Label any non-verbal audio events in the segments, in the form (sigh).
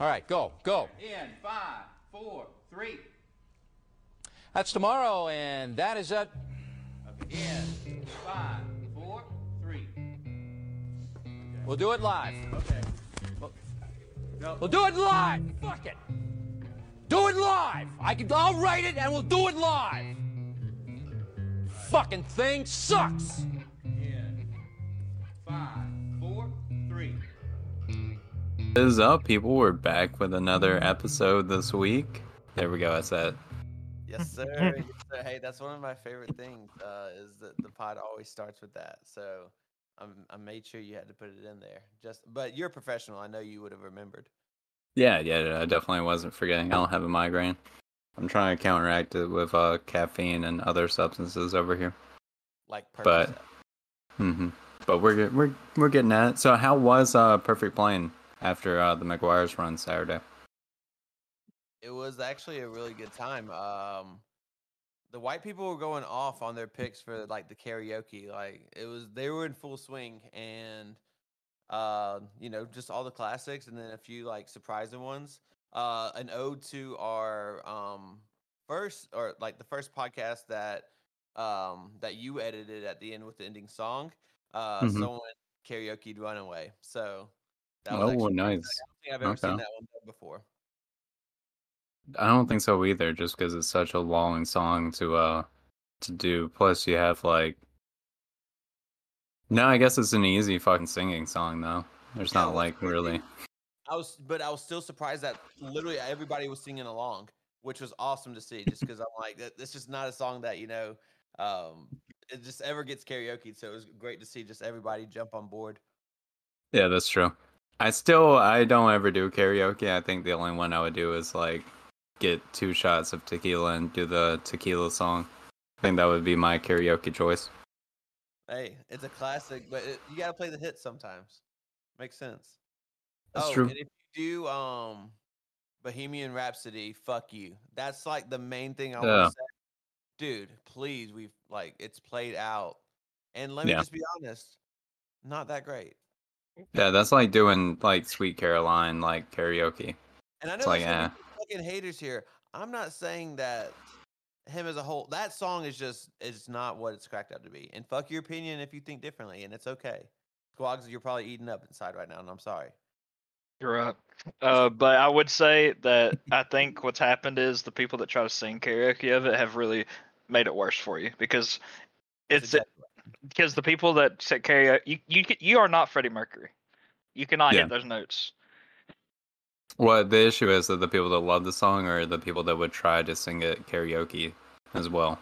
All right, go, go. In five, four, three. That's tomorrow, and that is it. Okay. In five, four, three. We'll do it live. Okay. No. We'll do it live. Fuck it. Do it live. I can. I'll write it, and we'll do it live. Fucking thing sucks. Is up, people? We're back with another episode this week. There we go. That's that. Yes, (laughs) sir. yes, sir. Hey, that's one of my favorite things. Uh, is that the pod always starts with that. So, I'm I made sure you had to put it in there. Just, but you're a professional. I know you would have remembered. Yeah, yeah. I definitely wasn't forgetting. I don't have a migraine. I'm trying to counteract it with uh, caffeine and other substances over here. Like, But- Percocet. hmm But we're we're we're getting at it. So, how was uh, Perfect Plain after uh, the McGuire's run Saturday? it was actually a really good time. Um, the white people were going off on their picks for like the karaoke. Like it was, they were in full swing, and uh, you know, just all the classics, and then a few like surprising ones. Uh, an ode to our um first or like the first podcast that um that you edited at the end with the ending song. Uh, Mhm. someone karaoke runaway. So that Oh, actually- nice. I don't think I've ever seen Okay. that one done before. I don't think so either, just because it's such a long song to uh to do. Plus, you have like. No, I guess it's an easy fucking singing song though. There's Yeah, not like really. I was, but I was still surprised that literally everybody was singing along, which was awesome to see. Just because I'm like, this is not a song that you know, um, it just ever gets karaoke. So it was great to see just everybody jump on board. Yeah, that's true. I still I don't ever do karaoke. I think the only one I would do is like get two shots of tequila and do the tequila song. I think that would be my karaoke choice. Hey, it's a classic, but it, you got to play the hits sometimes. Makes sense. That's oh, true. And if you do um, Bohemian Rhapsody, fuck you. That's like the main thing I want to say. Dude, please, we've like it's played out, and let me Yeah. just be honest, not that great. Yeah, that's like doing like Sweet Caroline like karaoke. And I know It's like, there's gonna eh. fucking haters here. I'm not saying that him as a whole. That song is just is not what it's cracked out to be. And fuck your opinion if you think differently, and it's okay. Squags, you're probably eating up inside right now, and I'm sorry. You're right. Uh, but I would say that I think what's happened is the people that try to sing karaoke of it have really made it worse for you because That's it's exactly right. Because the people that say karaoke you you you are not Freddie Mercury. You cannot Yeah. hit those notes. Well, the issue is that the people that love the song are the people that would try to sing it karaoke as well.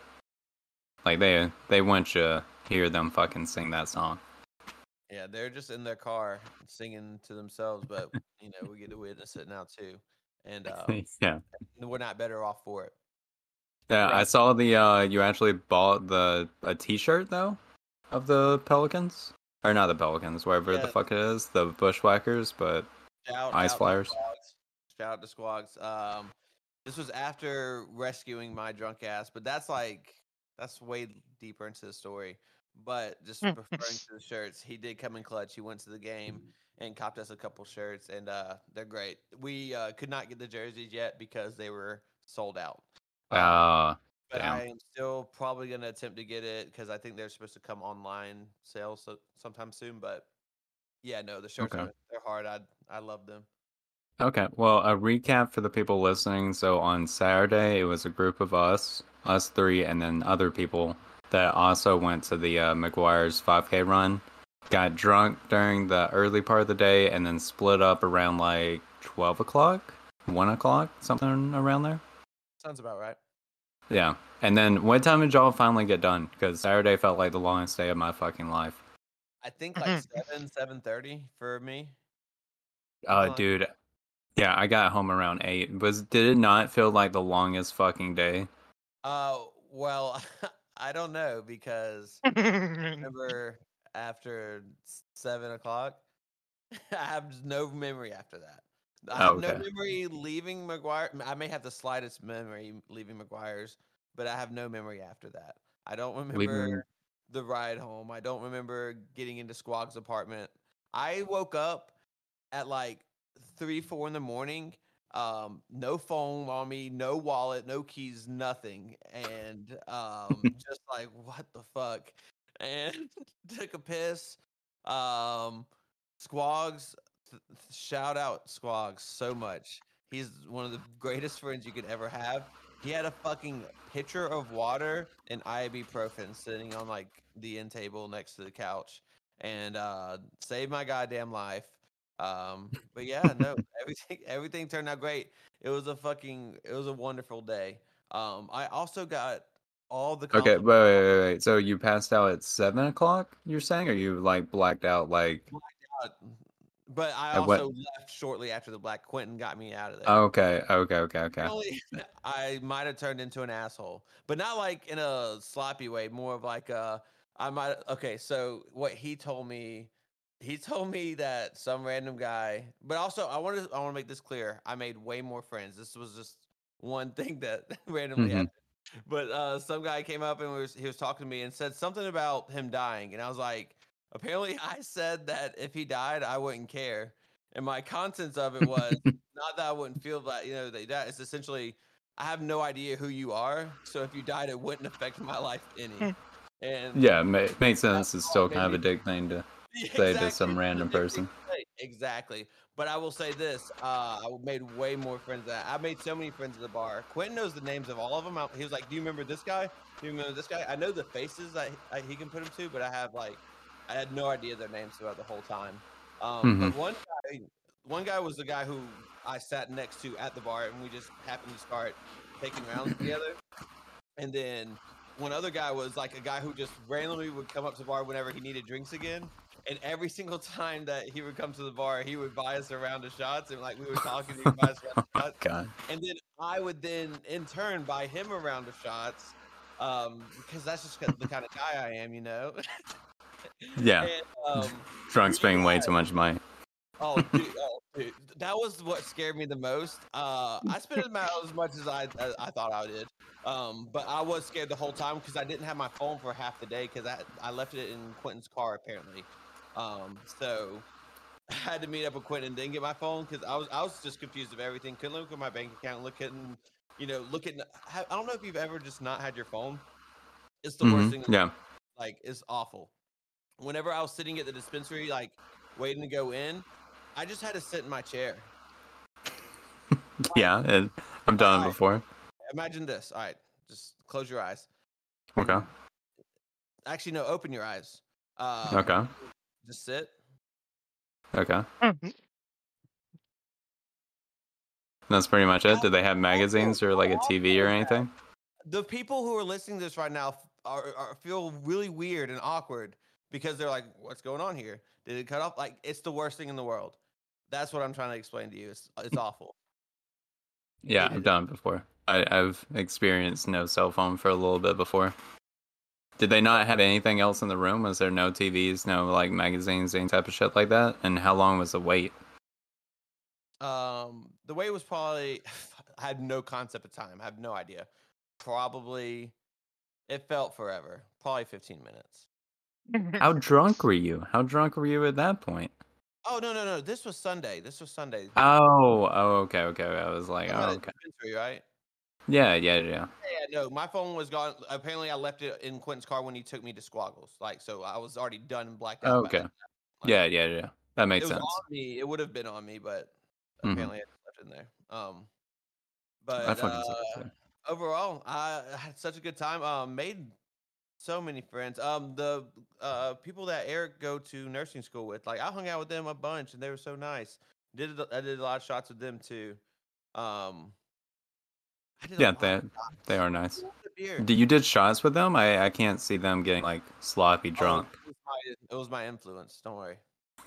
Like they they want you to hear them fucking sing that song. Yeah, they're just in their car singing to themselves, but you know we get to witness it now too, and uh, (laughs) yeah. we're not better off for it. Yeah, I saw the uh you actually bought the a t-shirt though of the Pelicans. Or not the Pelicans, wherever Yeah. the fuck it is, the Bushwhackers, but Shout Ice out Flyers. Squags. Shout out to Squags. Um, this was after rescuing my drunk ass, but that's like that's way deeper into the story. But just (laughs) referring to the shirts, he did come in clutch. He went to the game and copped us a couple shirts, and uh, they're great. We uh, could not get the jerseys yet because they were sold out. Uh but damn. I am still probably going to attempt to get it because I think they're supposed to come online sales so, sometime soon. But yeah, no, the shirts Okay. they're hard. I I love them. Okay, well, a recap for the people listening. So on Saturday, it was a group of us, us three, and then other people that also went to the uh, McGuire's 5K run. Got drunk during the early part of the day, and then split up around like 12 o'clock, 1 o'clock, something around there. Sounds about right. Yeah. And then what time did y'all finally get done? Because Saturday felt like the longest day of my fucking life. I think like seven, seven thirty for me. Uh, Fine. dude. Yeah, I got home around eight. Was did it not feel like the longest fucking day? Uh, well, (laughs) I don't know because (laughs) remember after seven o'clock, (laughs) I have no memory after that. I Oh, have no memory leaving McGuire. I may have the slightest memory leaving McGuire's, but I have no memory after that. I don't remember Leaving- the ride home. I don't remember getting into Squag's apartment. I woke up at like three, four in the morning. Um, no phone on me, no wallet, no keys, nothing, and um, (laughs) just like what the fuck, and (laughs) took a piss. Um, Squags, th- shout out Squags so much. He's one of the greatest friends you could ever have. He had a fucking pitcher of water and ibuprofen sitting on like the end table next to the couch, and uh, saved my goddamn life. Um, but yeah, no, (laughs) everything everything turned out great. It was a fucking it was a wonderful day. Um, I also got all the Okay, wait, wait, wait, wait. So you passed out at seven o'clock? You're saying, or you like blacked out? Like, uh, but I At what- also left shortly after the Black Quentin got me out of there. okay, okay, okay, okay. (laughs) I might have turned into an asshole, but not like in a sloppy way. More of like a I might. Okay, so what he told me, he told me that some random guy. But also, I want to I want to make this clear. I made way more friends. This was just one thing that (laughs) randomly Mhm. happened. But uh, some guy came up and was he was talking to me and said something about him dying, and I was like, apparently I said that if he died, I wouldn't care. And my contents of it was (laughs) not that I wouldn't feel that you know they died. It's essentially I have no idea who you are, so if you died, it wouldn't affect my life any. (laughs) And Yeah, ma- makes sense. It's still kind of a dick thing to. (laughs) Yeah, say to some random person. Exactly. But I will say this: uh, I made way more friends. That I made so many friends at the bar. Quentin knows the names of all of them. I- He was like, "Do you remember this guy? Do you remember this guy?" I know the faces that he, I, he can put them to, but I have like, I had no idea their names throughout the whole time. Um, But one guy, one guy was the guy who I sat next to at the bar, and we just happened to start taking rounds (clears throat) together. And then one other guy was like a guy who just randomly would come up to the bar whenever he needed drinks again. And every single time that he would come to the bar, he would buy us a round of shots. And like we were talking, he would buy us a round of (laughs) shots. God. And then I would then, in turn, buy him a round of shots. Um, because that's just the kind of guy I am, you know. (laughs) Yeah, And, um, (laughs) drunk spending way too much money. Oh, dude, (laughs) oh, dude, that was what scared me the most. Uh, I spent about as much as I as I thought I did, um, but I was scared the whole time because I didn't have my phone for half the day because I I left it in Quentin's car apparently. Um, so (laughs) I had to meet up with Quentin and didn't get my phone because I was I was just confused of everything. Couldn't look at my bank account, look at you know look at. I don't know if you've ever just not had your phone. It's the worst Mhm, thing. Yeah, like it's awful. Whenever I was sitting at the dispensary, like waiting to go in, I just had to sit in my chair. yeah. It, I've done it before. Imagine this. All right, just close your eyes. Okay. Actually, no, open your eyes. Uh, Okay. Just sit. Okay. That's pretty much it. Do they have magazines or like a TV or anything? The people who are listening to this right now are, are feel really weird and awkward because they're like, "What's going on here? Did it cut off?" Like it's the worst thing in the world. That's what I'm trying to explain to you. It's it's awful. Yeah, I've done it before. I, I've experienced no cell phone for a little bit before. Did they not have anything else in the room? Was there no TVs, no like magazines, any type of shit like that? And how long was the wait? Um, the wait was probably (sighs) I had no concept of time. I have no idea. Probably it felt forever. Probably 15 minutes. How (laughs) drunk were you? How drunk were you at that point? Oh no no no! This was Sunday. This was Sunday. Oh, oh, okay, okay. I was like, oh, okay. dispensary, right? Yeah, yeah, yeah. Yeah, no, my phone was gone. Apparently, I left it in Quentin's car when he took me to Squaggles. Like, so I was already done and blacked out. Okay. Like, Yeah, yeah, yeah. That it makes was sense. on me. It would have been on me, but Mhm. apparently I left it in there. Um, but uh, overall, I had such a good time. Um, made so many friends. Um, the uh people that Eric go to nursing school with, like I hung out with them a bunch, and they were so nice. Did I did a lot of shots with them too. Um, I did Yeah, they they are nice. shots of beer. D- You did shots with them? I I can't see them getting like sloppy Oh, drunk. it, was my, it was my influence. Don't worry.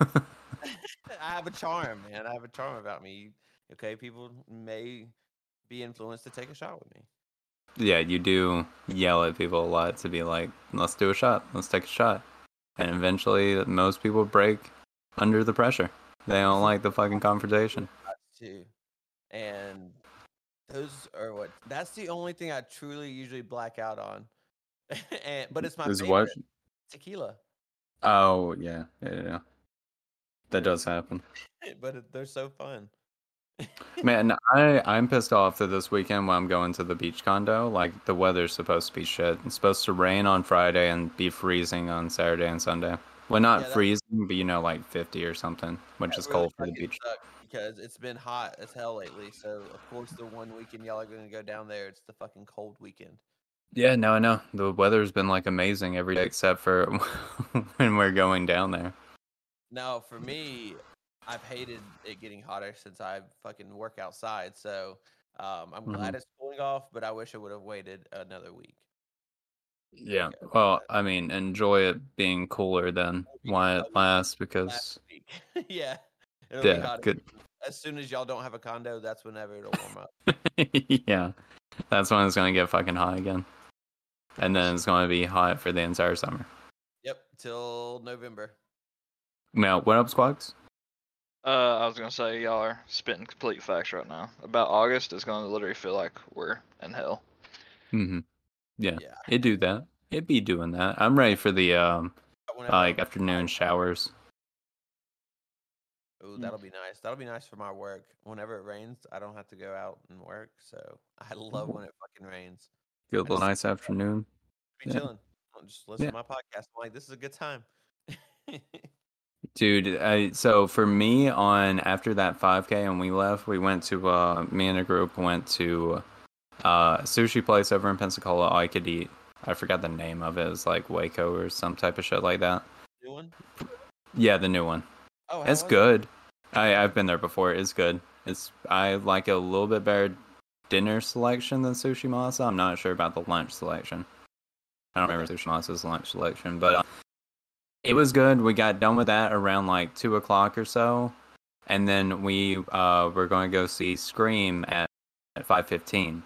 (laughs) (laughs) I have a charm, man. I have a charm about me. Okay, people may be influenced to take a shot with me. Yeah, you do yell at people a lot to be like, let's do a shot, let's take a shot. And eventually, most people break under the pressure. They don't like the fucking confrontation. too. And those are what that's the only thing I truly usually black out on. (laughs) and but it's my Is favorite what? tequila. Oh, yeah, yeah, yeah. that does happen. (laughs) but they're so fun. Man, I I'm pissed off that this weekend when I'm going to the beach condo, like the weather's supposed to be shit. It's supposed to rain on Friday and be freezing on Saturday and Sunday. Well, not Yeah, freezing, but you know, like 50 or something, which That is really cold for the beach. because it's been hot as hell lately. So of course the one weekend y'all are gonna go down there, it's the fucking cold weekend. Yeah, no, I know. The weather's been like amazing every day except for (laughs) when we're going down there. Now for me, I've hated it getting hotter since I fucking work outside. So um, I'm glad Mhm. it's cooling off, but I wish I would have waited another week. Yeah. Well, I mean, enjoy it being cooler than why it lasts because (laughs) yeah. It'll yeah, good. As soon as y'all don't have a condo, that's whenever it'll warm up. (laughs) yeah, that's when it's gonna get fucking hot again, and then it's gonna be hot for the entire summer. Yep, till November. Now, what up, Squags? Uh, I was gonna say y'all are spitting complete facts right now. About August, it's gonna literally feel like we're in hell. Mm-hmm. Yeah, Yeah. it do that. It be doing that. I'm ready for the um Whenever like afternoon showers. Ooh, that'll be nice. That'll be nice for my work. Whenever it rains, I don't have to go out and work. So (laughs) I love when it fucking rains. Feel I little just- nice afternoon. Be Yeah. chilling. I'll just listen Yeah. to my podcast. I'm like, this is a good time. (laughs) Dude, I, so for me on after that 5K and we left, we went to uh me and a group went to uh a sushi place over in Pensacola I could eat. I forgot the name of it. It's like Waco or some type of shit like that. New one? Yeah, the new one. Oh, It's was it? good. I I've been there before. It's good. It's I like a little bit better dinner selection than Sushi Masa. I'm not sure about the lunch selection. I don't remember Sushi Masa's lunch selection, but it was good. We got done with that around like two o'clock or so, and then we uh were going to go see Scream at at five fifteen.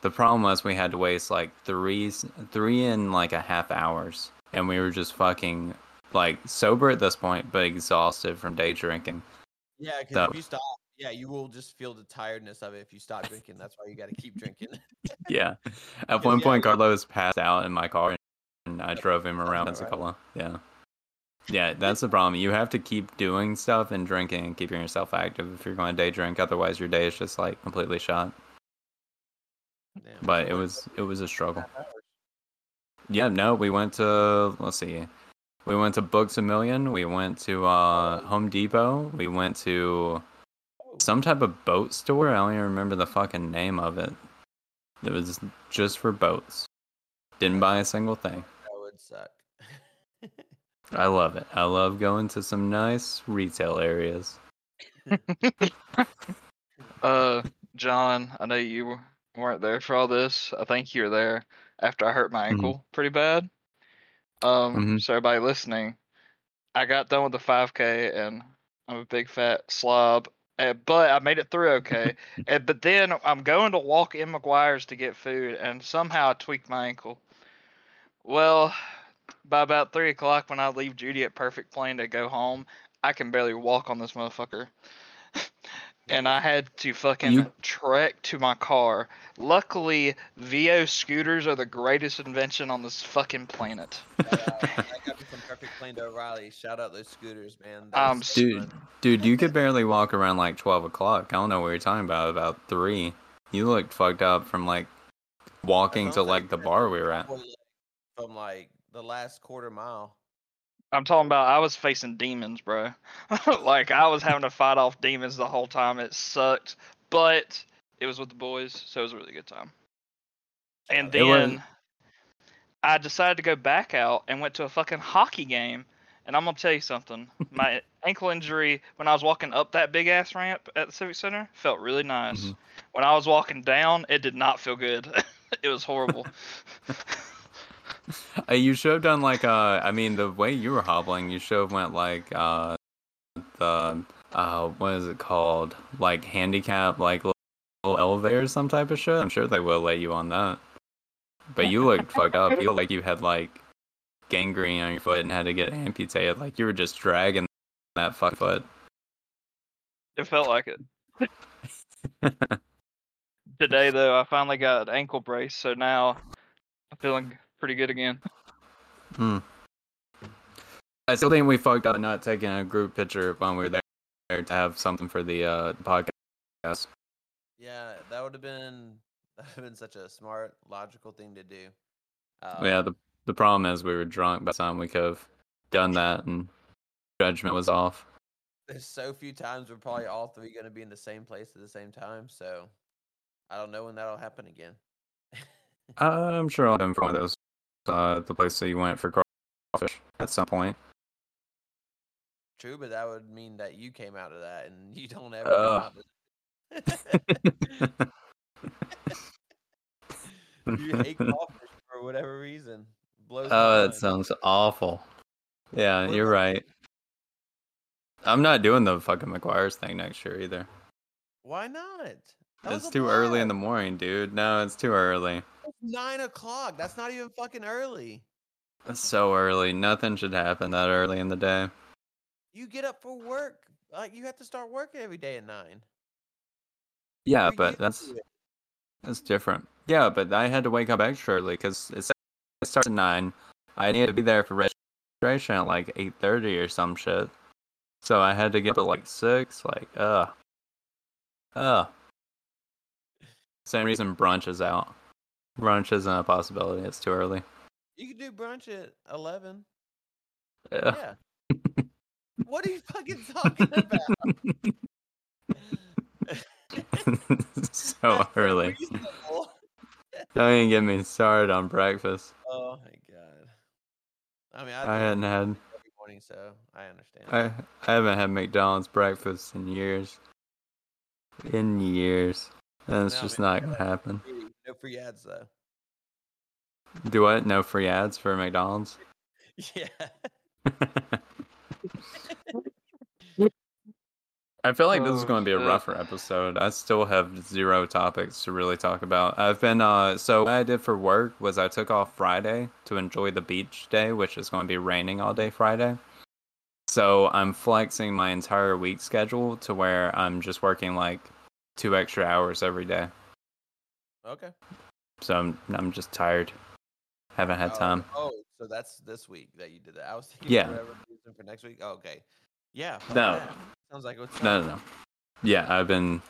The problem was we had to waste like three three and like a half hours, and we were just fucking like sober at this point, but exhausted from day drinking. Yeah, because So- if you stop, yeah, you will just feel the tiredness of it if you stop drinking. That's why you got to keep drinking. (laughs) Yeah. At (laughs) one yeah, point, Carlos passed out in my car, and I drove him around Pensacola. Yeah. Yeah, that's the problem. You have to keep doing stuff and drinking and keeping yourself active if you're going to day drink. Otherwise, your day is just like completely shot. Damn, But it was it was a struggle. Yeah, no, we went to let's see, we went to Books a Million. We went to uh, Home Depot. We went to Oh, some type of boat store. I don't even remember the fucking name of it. It was just for boats. Didn't buy a single thing. That would suck. I love it. I love going to some nice retail areas. (laughs) Uh, John, I know you weren't there for all this. I think you were there after I hurt my Mhm. ankle pretty bad. Um, Mhm. so everybody listening, I got done with the 5K and I'm a big fat slob, uh, but I made it through okay. and, (laughs) but then I'm going to walk in McGuire's to get food, and somehow I tweaked my ankle. Well, by about three o'clock when I leave Judy at Perfect Plain to go home, I can barely walk on this motherfucker. (laughs) and I had to fucking You- trek to my car. Luckily, Veo scooters are the greatest invention on this fucking planet. Uh, I got me some Perfect Plain to O'Reilly. Shout out those scooters, man. That Um, Dude, fun. dude, you could barely walk around like twelve o'clock. I don't know what you're talking about. About three, you looked fucked up from like walking to like the bar we were at. Probably, like, From like the last quarter mile. I'm talking about I was facing demons, bro. (laughs) like I was having to fight off demons the whole time. It sucked, but it was with the boys, so it was a really good time. And then I decided to go back out and went to a fucking hockey game. And I'm gonna tell you something. (laughs) My ankle injury when I was walking up that big ass ramp at the Civic Center felt really nice. Mhm. When I was walking down, it did not feel good. (laughs) it was horrible. Uh, you should have done like uh, I mean, the way you were hobbling, you should have went like uh, the uh, what is it called? Like handicap, like little, little elevator, some type of shit. I'm sure they will let you on that. But you looked (laughs) fucked up. You looked like you had like gangrene on your foot and had to get amputated. Like you were just dragging that fuck foot. It felt like it. (laughs) Today, though, I finally got an ankle brace, so now I'm feeling pretty good again. Uh, (laughs) I still think we fucked up not taking a group picture when we were there to have something for the uh podcast. Yeah, that would have been (laughs) that would have been such a smart, logical thing to do. yeah, Um, the the problem is we were drunk by the time we could have done that, and judgment was off. there's so few times we're probably all three going to be in the same place at the same time. So I don't know when that'll happen again. (laughs) I'm sure I'll have for one of those. Uh, the place that you went for crawfish at some point. True, but that would mean that you came out of that, and (laughs) you don't ever Ugh. come out. Of (laughs) (laughs) you hate crawfish for whatever reason. Blows Oh, that sounds awful. Yeah, you're right. I'm not doing the fucking McGuire's thing next year either. Why not? That It's too early in the morning, dude. No, it's too early. Nine o'clock. That's not even fucking early. It's so early. Nothing should happen that early in the day. You get up for work. Like you have to start working every day at nine. Yeah, You're but that's that's different. Yeah, but I had to wake up extra early because it starts at nine. I needed to be there for registration at like eight thirty or some shit. So I had to get up at like six. Like, uh, uh. Same reason brunch is out. Brunch isn't a possibility. It's too early. You could do brunch at eleven. Yeah. Yeah. (laughs) what are you fucking talking about? (laughs) so early. Don't even get me started on breakfast. Oh my god. I mean, I, I hadn't had every morning, so I understand. I I haven't had McDonald's breakfast in years. In years. And it's No, just not gonna happen. Free- No free ads though. Do what? No free ads for McDonald's? (laughs) Yeah. (laughs) I feel like this is Oh, going to be a rougher episode. I still have zero topics to really talk about. I've been uh so what I did for work was I took off Friday to enjoy the beach day, which is going to be raining all day Friday. So I'm flexing my entire week schedule to where I'm just working like two extra hours every day. Okay. So I'm I'm just tired. Haven't had Oh, time. Oh, so that's this week that you did that. I was (laughs) thinking Yeah. for next week. Oh, okay. Yeah. No. Sounds like what's No, no, no. Yeah, I've been.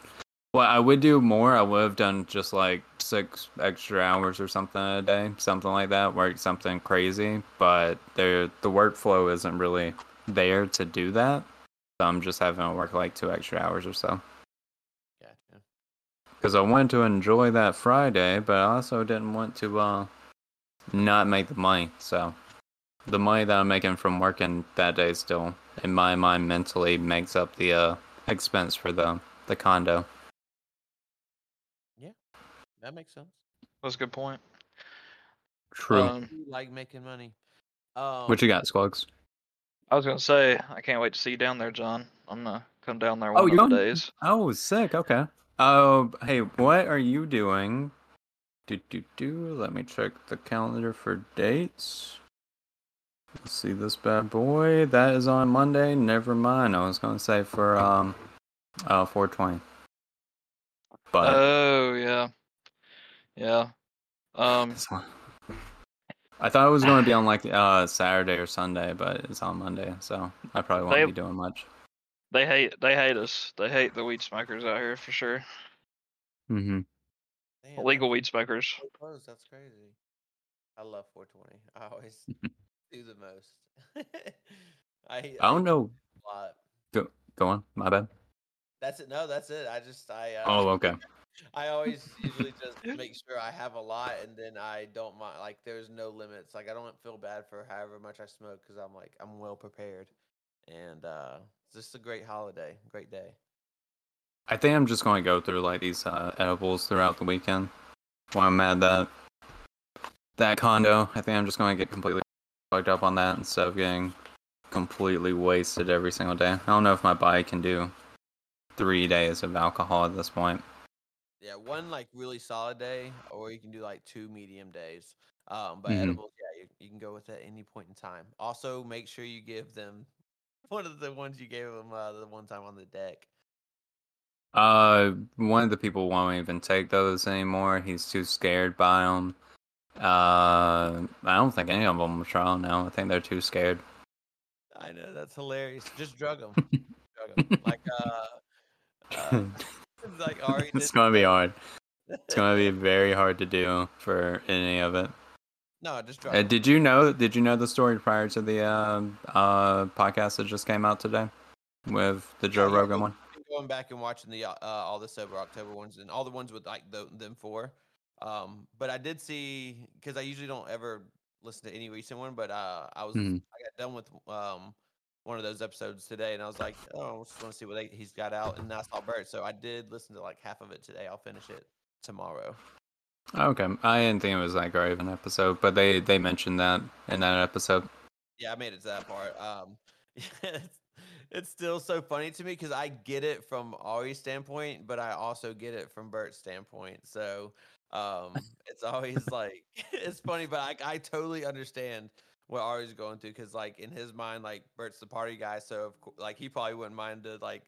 Well, I would do more. I would have done just like six extra hours or something a day, something like that. Work something crazy, but the the workflow isn't really there to do that. So I'm just having to work like two extra hours or so. Gotcha. Because I wanted to enjoy that Friday, but I also didn't want to uh not make the money. So the money that I'm making from working that day still, in my mind, mentally makes up the uh expense for the the condo. Yeah, that makes sense. That's a good point. True. Um, like making money. Um, what you got, Squags? I was gonna say I can't wait to see you down there, John. I'm gonna come down there Oh, one you're of the on- days. Oh, sick. Okay. Oh, hey, what are you doing? Do do do. Let me check the calendar for dates. Let's see this bad boy. That is on Monday. Never mind. I was gonna say for um, uh, 420. But Oh yeah, yeah. Um. (laughs) I thought it was going to be on like uh Saturday or Sunday, but it's on Monday, so I probably won't They- be doing much. They hate they hate us. They hate the weed smokers out here for sure. Mm-hmm. damn, Illegal weed smokers. so close. That's crazy. I love 420. I always (laughs) do the most. (laughs) I I don't know. a lot. Go, go on. My bad. That's it. No, that's it. I just I. Uh, Oh, okay. (laughs) I always usually just make sure I have a lot, and then I don't mind. Like, there's no limits. Like, I don't feel bad for however much I smoke because I'm like I'm well prepared, and uh, it's just a great holiday, great day. I think I'm just going to go through like these uh, edibles throughout the weekend. While I'm at that that condo, I think I'm just going to get completely fucked up on that instead of getting completely wasted every single day. I don't know if my body can do three days of alcohol at this point. Yeah, one like really solid day, or you can do like two medium days. Um, but Mhm. edibles, yeah, you, you can go with at any point in time. Also, make sure you give them one of the ones you gave him uh, the one time on the deck. Uh, one of the people won't even take those anymore. He's too scared by them. Uh, I don't think any of them will try 'em now. I think they're too scared. I know that's hilarious. Just drug them. (laughs) drug 'em. Like uh, uh (laughs) (laughs) like Ari it's gonna be hard. It's gonna be very hard to do for any of it. No, just drug Uh, did you know? Did you know the story prior to the uh, uh, podcast that just came out today with the Joe yeah, Rogan one? been going back and watching the uh, all the sober October ones and all the ones with like the, them four. Um, but I did see because I usually don't ever listen to any recent one, but uh, I was Mhm. I got done with um one of those episodes today, and I was like, oh, I just want to see what they, he's got out, and I saw Bert, so I did listen to like half of it today. I'll finish it tomorrow. Okay, I didn't think it was that great of an episode, but they they mentioned that in that episode. Yeah, I made it to that part. Um, (laughs) it's, it's still so funny to me because I get it from Ari's standpoint, but I also get it from Bert's standpoint. So um, (laughs) it's always like (laughs) it's funny, but I, I totally understand what Ari's going through because, like, in his mind, like Bert's the party guy, so of like he probably wouldn't mind to like,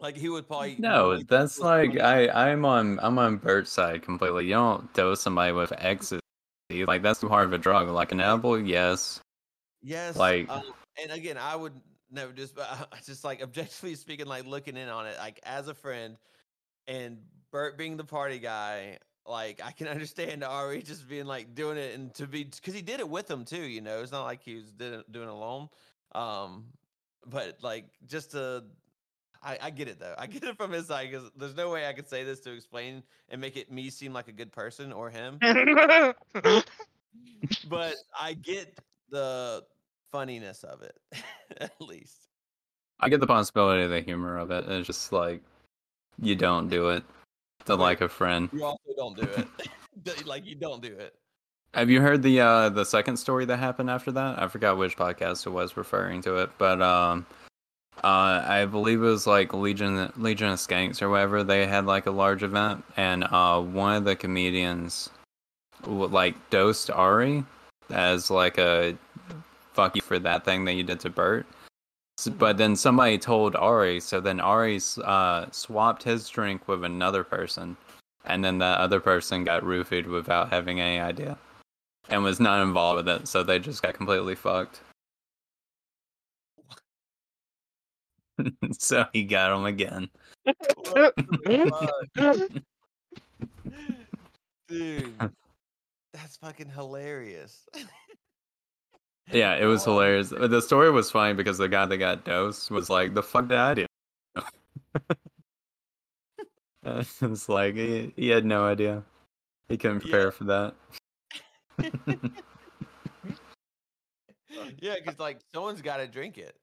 like he would probably No, that's like I I'm on I'm on Bert's side completely. You don't dose somebody with ecstasy. Like that's too hard of a drug. Like an edible, yes. Yes. Like- um, and again, I would never just, but (laughs) I- just like objectively speaking, like looking in on it, like as a friend, and Bert being the party guy, like I can (laughs) understand Ari just being like doing it and to be because he did it with him too. You know, it's not like he was did doing it alone. Um, but like just to. I, I get it though. I (laughs) get it from his side because there's no way I could say this to explain and make it me seem like a good person or him. (laughs) but I get the funniness of it, (laughs) at least. I get the possibility of the humor of it. It's just like you don't do it to like a friend. You also don't do it. Like you don't do it. Have you heard the uh the second story that happened after that? I forgot which podcast it was referring to it, but um uh I believe it was like Legion Legion of Skanks or whatever. They had like a large event and uh one of the comedians like dosed Ari as like a fuck you for that thing that you did to Bert. S- But then somebody told Ari, so then Ari uh swapped his drink with another person and then that other person got roofied without having any idea and was not involved with it so they just got completely fucked (laughs) so he got him again What the fuck? Dude, (laughs) that's fucking hilarious. (laughs) yeah it was Oh. hilarious the story was funny because the guy that got dosed was like the fuck did i do it's like he, he had no idea he couldn't prepare Yeah. for that yeah, because like someone's got to drink it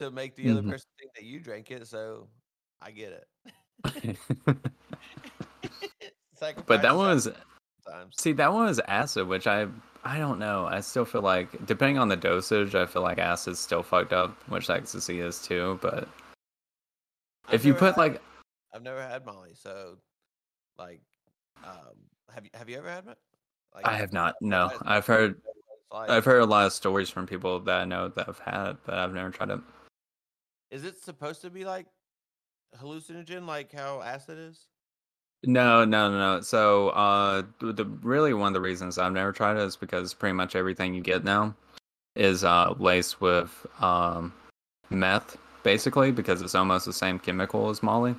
to make the other Mhm. person think that you drank it. So I get it. (laughs) (laughs) but that one was sometimes. See, that one was acid, which I I don't know. I still feel like depending on the dosage, I feel like acid's still fucked up, which ecstasy is too. But I've if you put had- like I've never had Molly, so like, um, have you have you ever had it? Like, I have not, no. I've heard what it's like. I've heard a lot of stories from people that I know that have had it, but I've never tried it. Is it supposed to be like hallucinogen, like how acid is? No, no, no, no. So, uh, the really one of the reasons I've never tried it is because pretty much everything you get now is uh laced with um meth, basically, because it's almost the same chemical as Molly.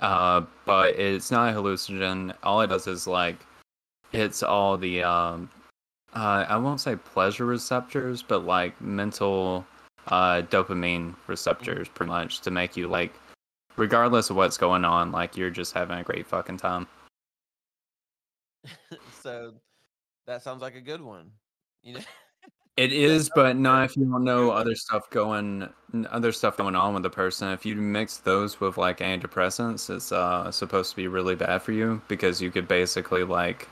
Uh, but it's not a hallucinogen. All it does is like hits all the um, uh, I won't say pleasure receptors, but like mental uh dopamine receptors, pretty much, to make you like regardless of what's going on, like you're just having a great fucking time. (laughs) so that sounds like a good one. You know, It (laughs) is, but not if you don't know other stuff going, other stuff going on with the person. If you mix those with like antidepressants, it's uh supposed to be really bad for you because you could basically like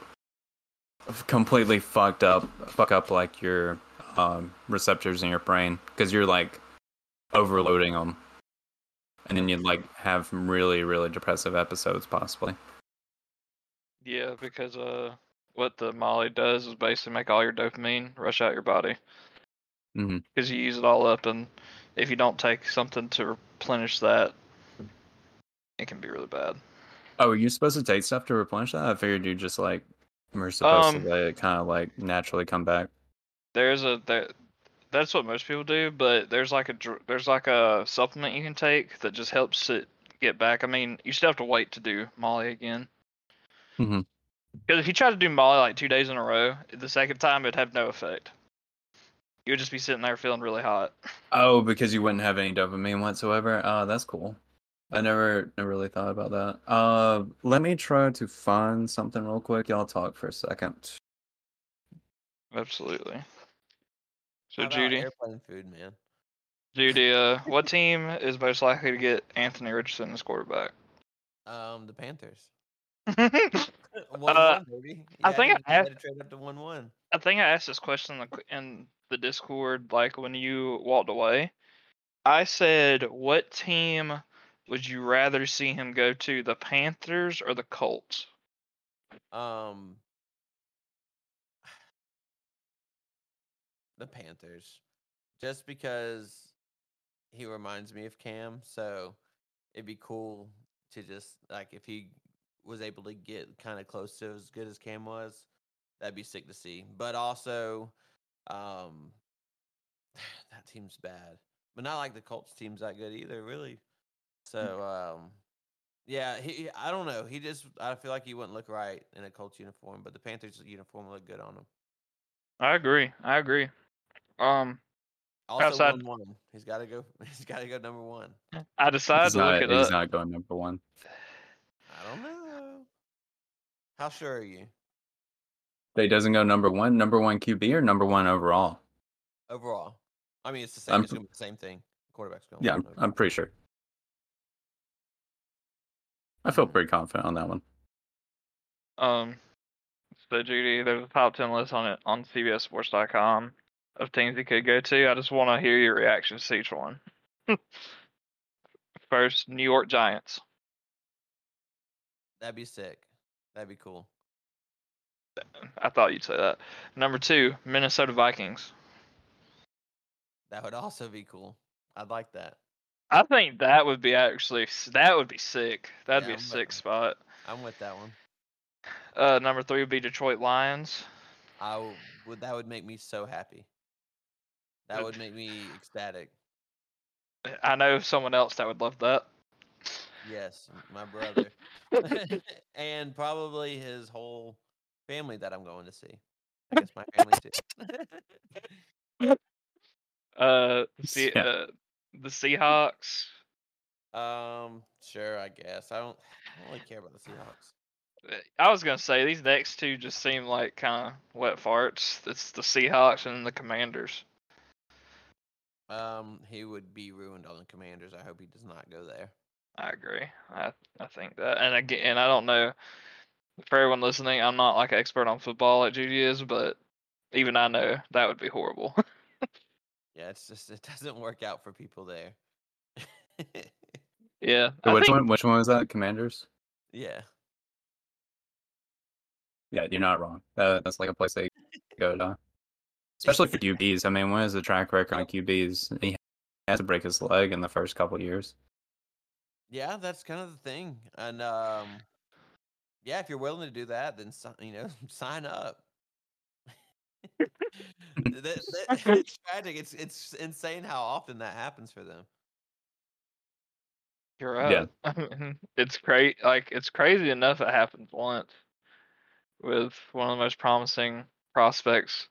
completely fucked up, fuck up like your um, receptors in your brain because you're like overloading them, and then you'd like have really, really depressive episodes possibly. Yeah, because uh, what the Molly does is basically make all your dopamine rush out your body. mm-hmm Because you use it all up, and if you don't take something to replenish that, it can be really bad. Oh, are you supposed to take stuff to replenish that? I figured you just like were supposed Um, to let it kind of like naturally come back. There's a there, that's what most people do, but there's like a there's like a supplement you can take that just helps it get back. I mean, you still have to wait to do Molly again. Mhm. Because if you try to do Molly like two days in a row, the second time it'd have no effect. You would just be sitting there feeling really hot. Oh, because you wouldn't have any dopamine whatsoever. Oh, that's cool. I never, never really thought about that. Uh, let me try to find something real quick. Y'all talk for a second. Absolutely. So Judy, airplane food, man. Judy, uh, (laughs) what team is most likely to get Anthony Richardson as quarterback? Um, the Panthers. I (laughs) One (laughs) Uh, one, baby. I think I to trade up to one one. I think I asked this question in the, in the Discord, like when you walked away. I said, what team would you rather see him go to, the Panthers or the Colts? Um, the Panthers, just because he reminds me of Cam, so it'd be cool to just like if he was able to get kind of close to as good as Cam was, that'd be sick to see. But also, um, (sighs) that team's bad, but not like the Colts team's that good either, really. So, um, yeah, he. I don't know. He just. I feel like he wouldn't look right in a Colts uniform, but the Panthers uniform would look good on him. I agree. I agree. Um, Also, Outside- one one. He's got to go. (laughs) He's got to go number one. I decided He's to not, look it he's up. not going number one. I don't know. How sure are you? They doesn't go number one, number one QB or number one overall. Overall, I mean, it's the same. I'm it's gonna be the same thing. Quarterback's going. Yeah, I'm, I'm pretty sure. I feel pretty confident on that one. Um, so Judy, there's a top ten list on it on CBSSports.com of teams he could go to. I just want to hear your reactions to each one. (laughs) First, New York Giants. That'd be sick. That'd be cool. I thought you'd say that. Number two, Minnesota Vikings. That would also be cool. I'd like that. I think that would be actually that would be sick. That'd Yeah, be a I'm sick with- spot. I'm with that one. Uh, number three would be Detroit Lions. I w- would. That would make me so happy. That would make me ecstatic. I know someone else that would love that. Yes, my brother, (laughs) (laughs) and probably his whole family that I'm going to see. I guess my family too. Uh, (laughs) the Yeah. uh, the Seahawks. um, sure, I guess. I don't, I don't really care about the Seahawks. Uh, I was gonna say these next two just seem like kind of wet farts. It's the Seahawks and the Commanders. Um, he would be ruined on the Commanders. I hope he does not go there. I agree. I I think that, and again, and I don't know for everyone listening. I'm not like an expert on football like Judy is, but even I know that would be horrible. Yeah, it's just it doesn't work out for people there. yeah. So which think- one? Which one was that? Commanders. yeah, Yeah, you're not wrong. That, that's like a place they go to, especially for (laughs) QBs. I mean, what is the track record on QBs? He has to break his leg in the first couple years. yeah, that's kind of the thing. And um, yeah, if you're willing to do that, then you know, (laughs) sign up. (laughs) That- that- it's tragic. It's it's insane how often that happens for them. You're right. Yeah. I mean, it's crazy. Like it's crazy enough it happens once with one of the most promising prospects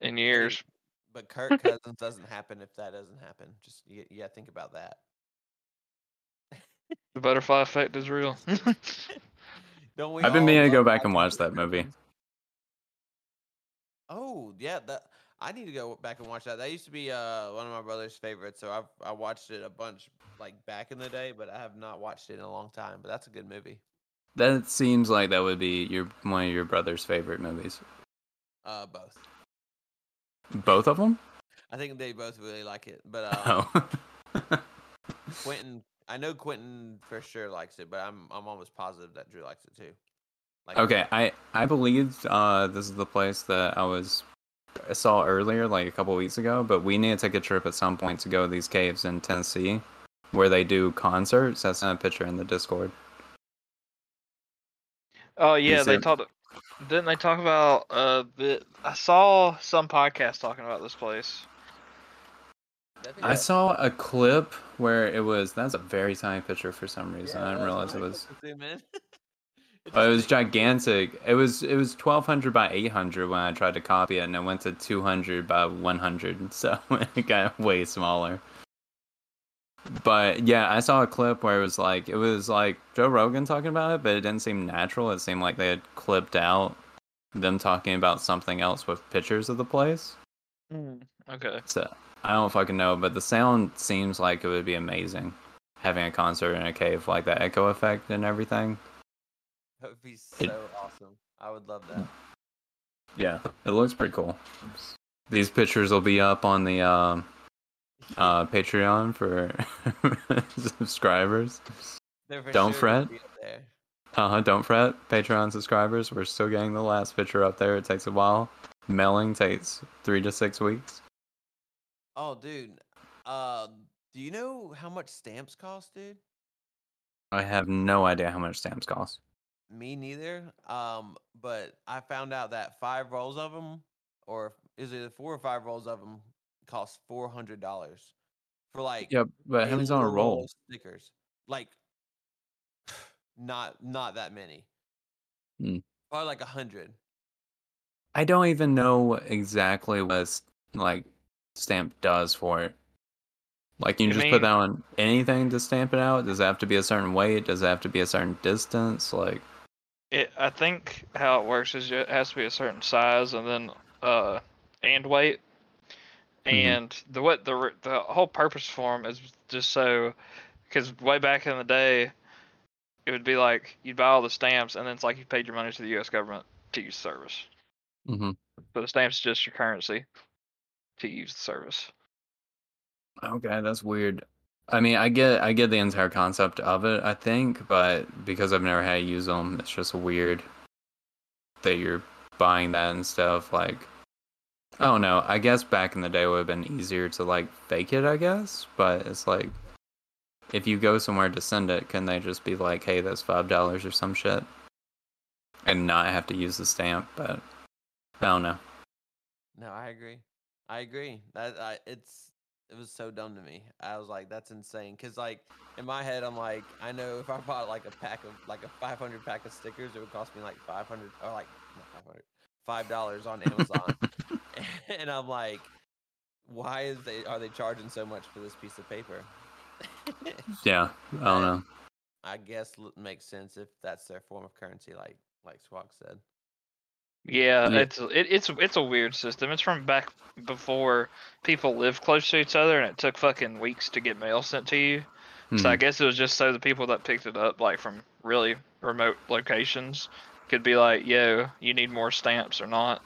in years. But Kirk Cousins doesn't happen if that doesn't happen. Just you, you gotta think about that. The butterfly effect is real. (laughs) (laughs) Don't we? I've been meaning to go back and watch that movie. Oh yeah, that I need to go back and watch that. That used to be uh one of my brother's favorites, so I've I watched it a bunch like back in the day, but I have not watched it in a long time. But that's a good movie. That seems like that would be your one of your brother's favorite movies. Uh, both. Both of them? I think they both really like it, but (laughs) um, Oh. Quentin, I know Quentin for sure likes it, but I'm I'm almost positive that Drew likes it too. Like, okay, I I believe uh this is the place that I was I saw earlier, like a couple weeks ago. But we need to take a trip at some point to go to these caves in Tennessee, where they do concerts. I sent a picture in the Discord. oh yeah, they said- talked. Didn't they talk about uh the? I saw some podcast talking about this place. I saw a clip where it was that's a very tiny picture for some reason. Yeah, I didn't realize it was cool zoom in. It Oh, it was gigantic. It was it was twelve hundred by eight hundred when I tried to copy it, and it went to two hundred by one hundred, (laughs) so it got way smaller. But yeah, I saw a clip where it was like it was like Joe Rogan talking about it, but it didn't seem natural. It seemed like they had clipped out them talking about something else with pictures of the place. Okay. So I don't fucking know, but the sound seems like it would be amazing having a concert in a cave like that echo effect and everything. That would be so awesome. I would love that. Yeah, it looks pretty cool. These pictures will be up on the um, uh, Patreon for (laughs) subscribers. For don't sure fret. be up there. Uh huh. Don't fret, Patreon subscribers. We're still getting the last picture up there. It takes a while. Mailing takes three to six weeks. Oh, dude. Uh, do you know how much stamps cost, dude? I have no idea how much stamps cost. Me neither. Um, but I found out that five rolls of them, or is it four or five rolls of them, cost four hundred dollars for like yeah, but how many's on a roll? stickers. Like, (sighs) not not that many. Hmm. Probably like a hundred. I don't even know exactly what like stamp does for it. Like you You just mean- put that on anything to stamp it out? Does it have to be a certain weight? Does it have to be a certain distance? Like It, I think how it works is it has to be a certain size and then uh and weight. Mhm. And the what the the whole purpose for them is just so because way back in the day, it would be like you'd buy all the stamps and then it's like you paid your money to the U.S. government to use the service. hmm But the stamp's are just your currency to use the service. Okay, that's weird. I mean, I get I get the entire concept of it, I think, but because I've never had to use them, it's just weird that you're buying that and stuff. Like, I don't. I guess back in the day it would have been easier to like fake it, I guess. But it's like, if you go somewhere to send it, can they just be like, "Hey, that's five dollars" or some shit, and not have to use the stamp? But I don't know. No, I agree. I agree. That I, it's it was so dumb to me. I was like, that's insane. Cause like in my head, I'm like, I know if I bought like a pack of like a 500 pack of stickers, it would cost me like 500 or like not 500, five dollars on Amazon. (laughs) (laughs) and I'm like, why is they are they charging so much for this piece of paper? (laughs) Yeah, I don't know. I guess l- makes sense if that's their form of currency, like like Swag said. Yeah, Yeah. it's it, it's it's a weird system. It's from back before people lived close to each other, and it took fucking weeks to get mail sent to you. So I Mhm. guess it was just so the people that picked it up, like from really remote locations, could be like, "Yo, you need more stamps or not?"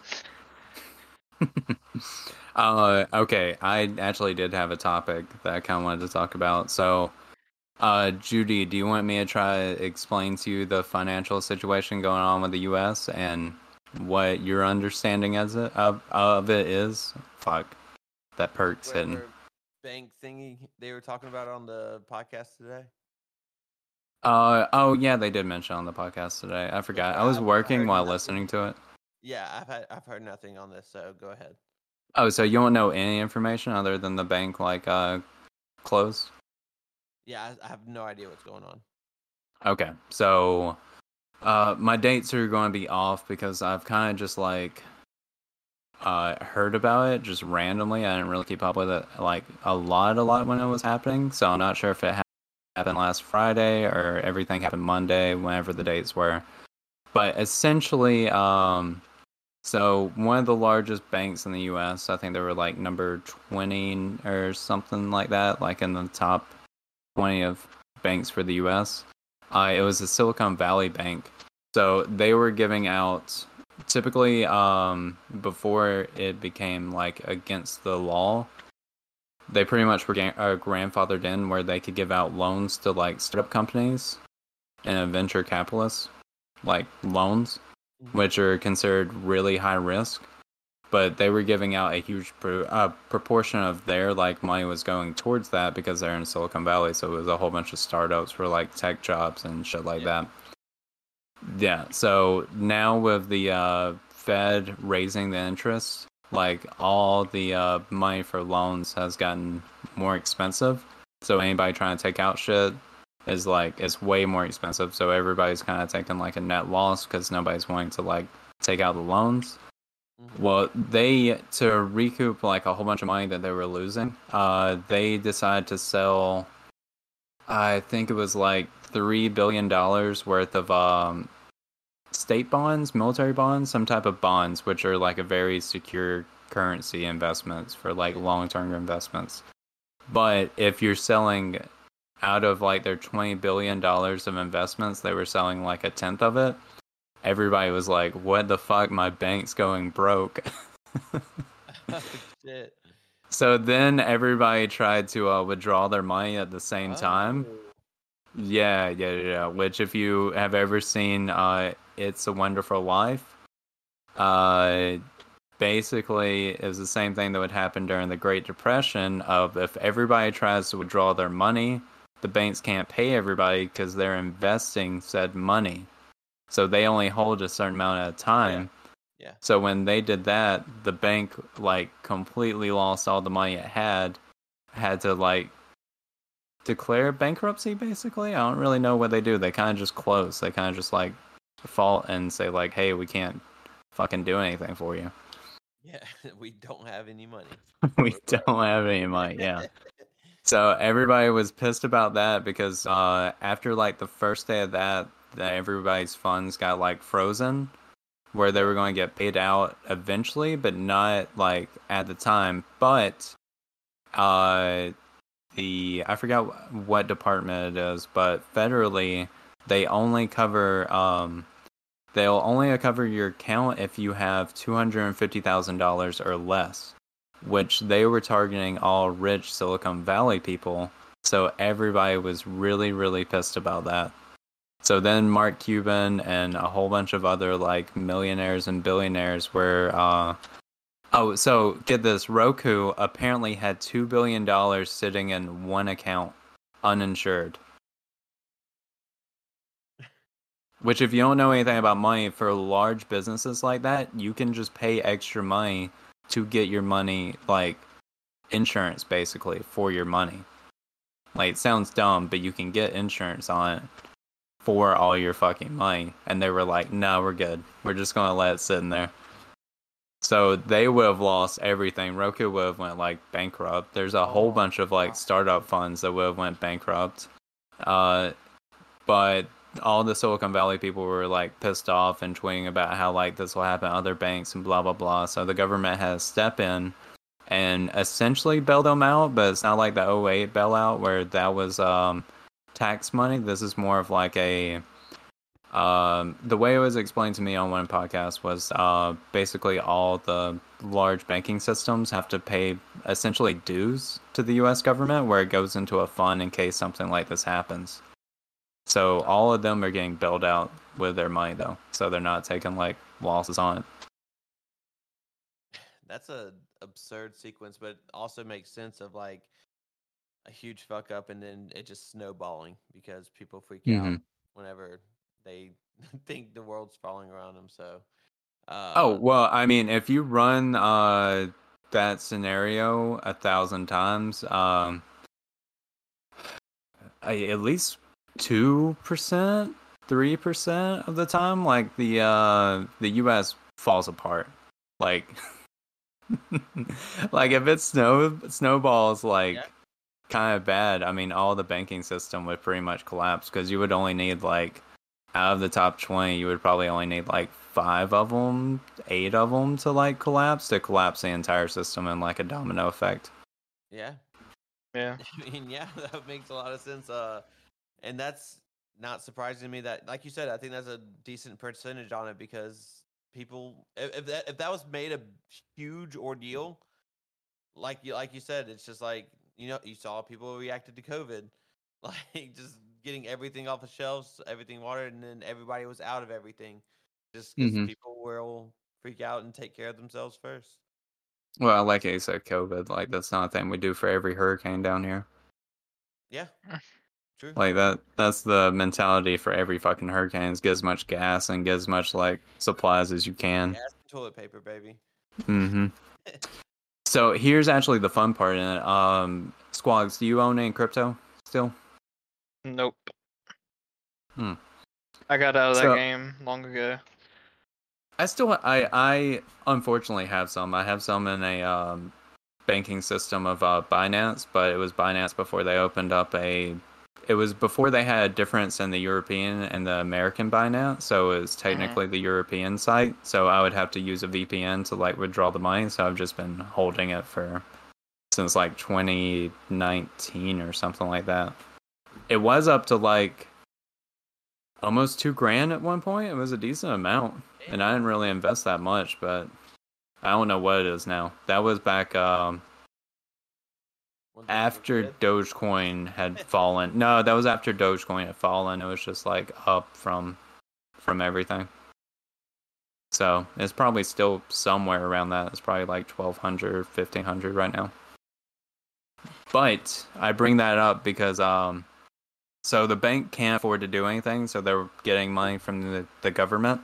(laughs) uh, okay, I actually did have a topic that I kind of wanted to talk about. So, uh, Judy, do you want me to try to explain to you the financial situation going on with the U.S. and what your understanding as it, of, of it is? Fuck, that perk's. Whatever bank thingy they were talking about on the podcast today. Uh, oh yeah, they did mention on the podcast today. I forgot. I was working while listening to it. Yeah, I've had I've heard nothing on this, so go ahead. Oh, so you don't know any information other than the bank like uh closed? Yeah, I, I have no idea what's going on. Okay, so uh, my dates are going to be off because I've kind of just like uh, heard about it just randomly. I didn't really keep up with it like a lot, a lot when it was happening. So I'm not sure if it happened last Friday or everything happened Monday, whenever the dates were. But essentially, um, so one of the largest banks in the U.S. I think they were like number 20 or something like that, like in the top 20 of banks for the U.S. Uh, it was a Silicon Valley Bank. So they were giving out typically um, before it became like against the law. They pretty much were ga- uh, grandfathered in where they could give out loans to like startup companies and venture capitalists, like loans, which are considered really high risk. But they were giving out a huge pro- uh, proportion of their like money was going towards that because they're in Silicon Valley, so it was a whole bunch of startups for like tech jobs and shit like Yeah. that. Yeah. So now with the uh, Fed raising the interest, like all the uh, money for loans has gotten more expensive. So anybody trying to take out shit is like it's way more expensive. So everybody's kind of taking like a net loss because nobody's wanting to like take out the loans. Mhm. Well, they to recoup like a whole bunch of money that they were losing. Uh, they decided to sell. I think it was like three billion dollars worth of um, state bonds, military bonds, some type of bonds, which are like a very secure currency investments for like long term investments. But if you're selling out of like their twenty billion dollars of investments, they were selling like a tenth of it. Everybody was like, "What the fuck? My bank's going broke." (laughs) (laughs) Shit. so then everybody tried to uh, withdraw their money at the same time. Oh. Yeah, yeah, yeah. Which, if you have ever seen uh, "It's a Wonderful Life," uh, basically was the same thing that would happen during the Great Depression. Of if everybody tries to withdraw their money, the banks can't pay everybody because they're investing said money, so they only hold a certain amount at a time. Yeah. So when they did that, the bank like completely lost all the money it had, had to like declare bankruptcy basically. I don't really know what they do. They kind of just close. They kind of just like default and say like, "Hey, we can't fucking do anything for you. Yeah, (laughs) we don't have any money. (laughs) we don't have any money." Yeah. (laughs) So everybody was pissed about that because uh, after like the first day of that, that everybody's funds got like frozen, where they were going to get paid out eventually, but not like at the time. But uh, the I forgot what department it is, but federally they only cover um, they'll only cover your account if you have two hundred and fifty thousand dollars or less which they were targeting all rich Silicon Valley people. So everybody was really, really pissed about that. So then Mark Cuban and a whole bunch of other like millionaires and billionaires were uh Oh, so get this, Roku apparently had 2 billion dollars sitting in one account uninsured. Which if you don't know anything about money for large businesses like that, you can just pay extra money to get your money like insurance basically for your money. Like it sounds dumb, but you can get insurance on it for all your fucking money. And they were like, "No, we're good. We're just gonna let it sit in there." So they would have lost everything. Roku would have went like bankrupt. There's a whole bunch of like startup funds that would have went bankrupt. Uh, but all the Silicon Valley people were like pissed off and tweeting about how like this will happen to other banks and blah blah blah. So the government has step in and essentially bailed them out, but it's not like the 08 bailout where that was um, tax money. This is more of like a um, the way it was explained to me on one podcast was uh, basically all the large banking systems have to pay essentially dues to the U.S. government, where it goes into a fund in case something like this happens. So all of them are getting bailed out with their money though, so they're not taking like losses on it. That's a absurd sequence, but it also makes sense of like a huge fuck up and then it just snowballing because people freak out Mhm. whenever they (laughs) think the world's falling around them. So, uh, Oh well, I mean, if you run uh that scenario a thousand times, um, I, at least two percent, three percent of the time, like the uh the U.S. falls apart. Like, (laughs) like if it snow snowballs like Yeah. kind of bad, I mean, all the banking system would pretty much collapse because you would only need like out of the top 20 you would probably only need like five of them eight of them to like collapse to collapse the entire system in like a domino effect yeah, Yeah. (laughs) I mean, yeah, (laughs) that makes a lot of sense. Uh, and that's not surprising to me. That, like you said, I think that's a decent percentage on it because people, if, if that if that was made a huge ordeal, like you like you said, it's just like you know you saw people reacted to COVID, (laughs) like just getting everything off the shelves, everything watered, and then everybody was out of everything, just because Mhm. people will freak out and take care of themselves first. well like i said covid like that's not a thing we do for every hurricane down here Yeah, (laughs) true. like that that's the mentality for every fucking hurricane is get as much gas and get as much like supplies as you can Gas and toilet paper, baby. hmm (laughs) So here's actually the fun part in it. Um, Squags, do you own any crypto still? Nope. Hmm. I got out of that So- game long ago. I still, I, I unfortunately have some. I have some in a um, banking system of uh, Binance, but it was Binance before they opened up a. It was before they had a difference in the European and the American Binance, so it was technically the European site. So I would have to use a VPN to like withdraw the money. So I've just been holding it for since like 2019 or something like that. It was up to like almost two grand at one point. It was a decent amount and I didn't really invest that much, but I don't know what it is now. That was back um, Once it was after. Dogecoin had fallen. No, that was after Dogecoin had fallen. It was just like up from from everything. So it's probably still somewhere around that. It's probably like 1200, 1500 right now. But I bring that up because um, so the bank can't afford to do anything, so they're getting money from the, the government.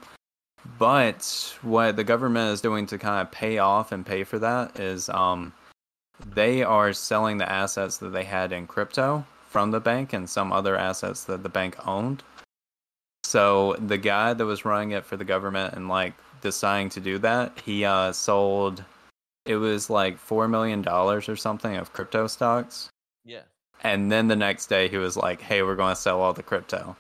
But what the government is doing to kind of pay off and pay for that is um, they are selling the assets that they had in crypto from the bank and some other assets that the bank owned. So the guy that was running it for the government and like deciding to do that, he uh, sold it was like four million dollars or something of crypto stocks. Yeah. And then the next day he was like, "Hey, we're going to sell all the crypto."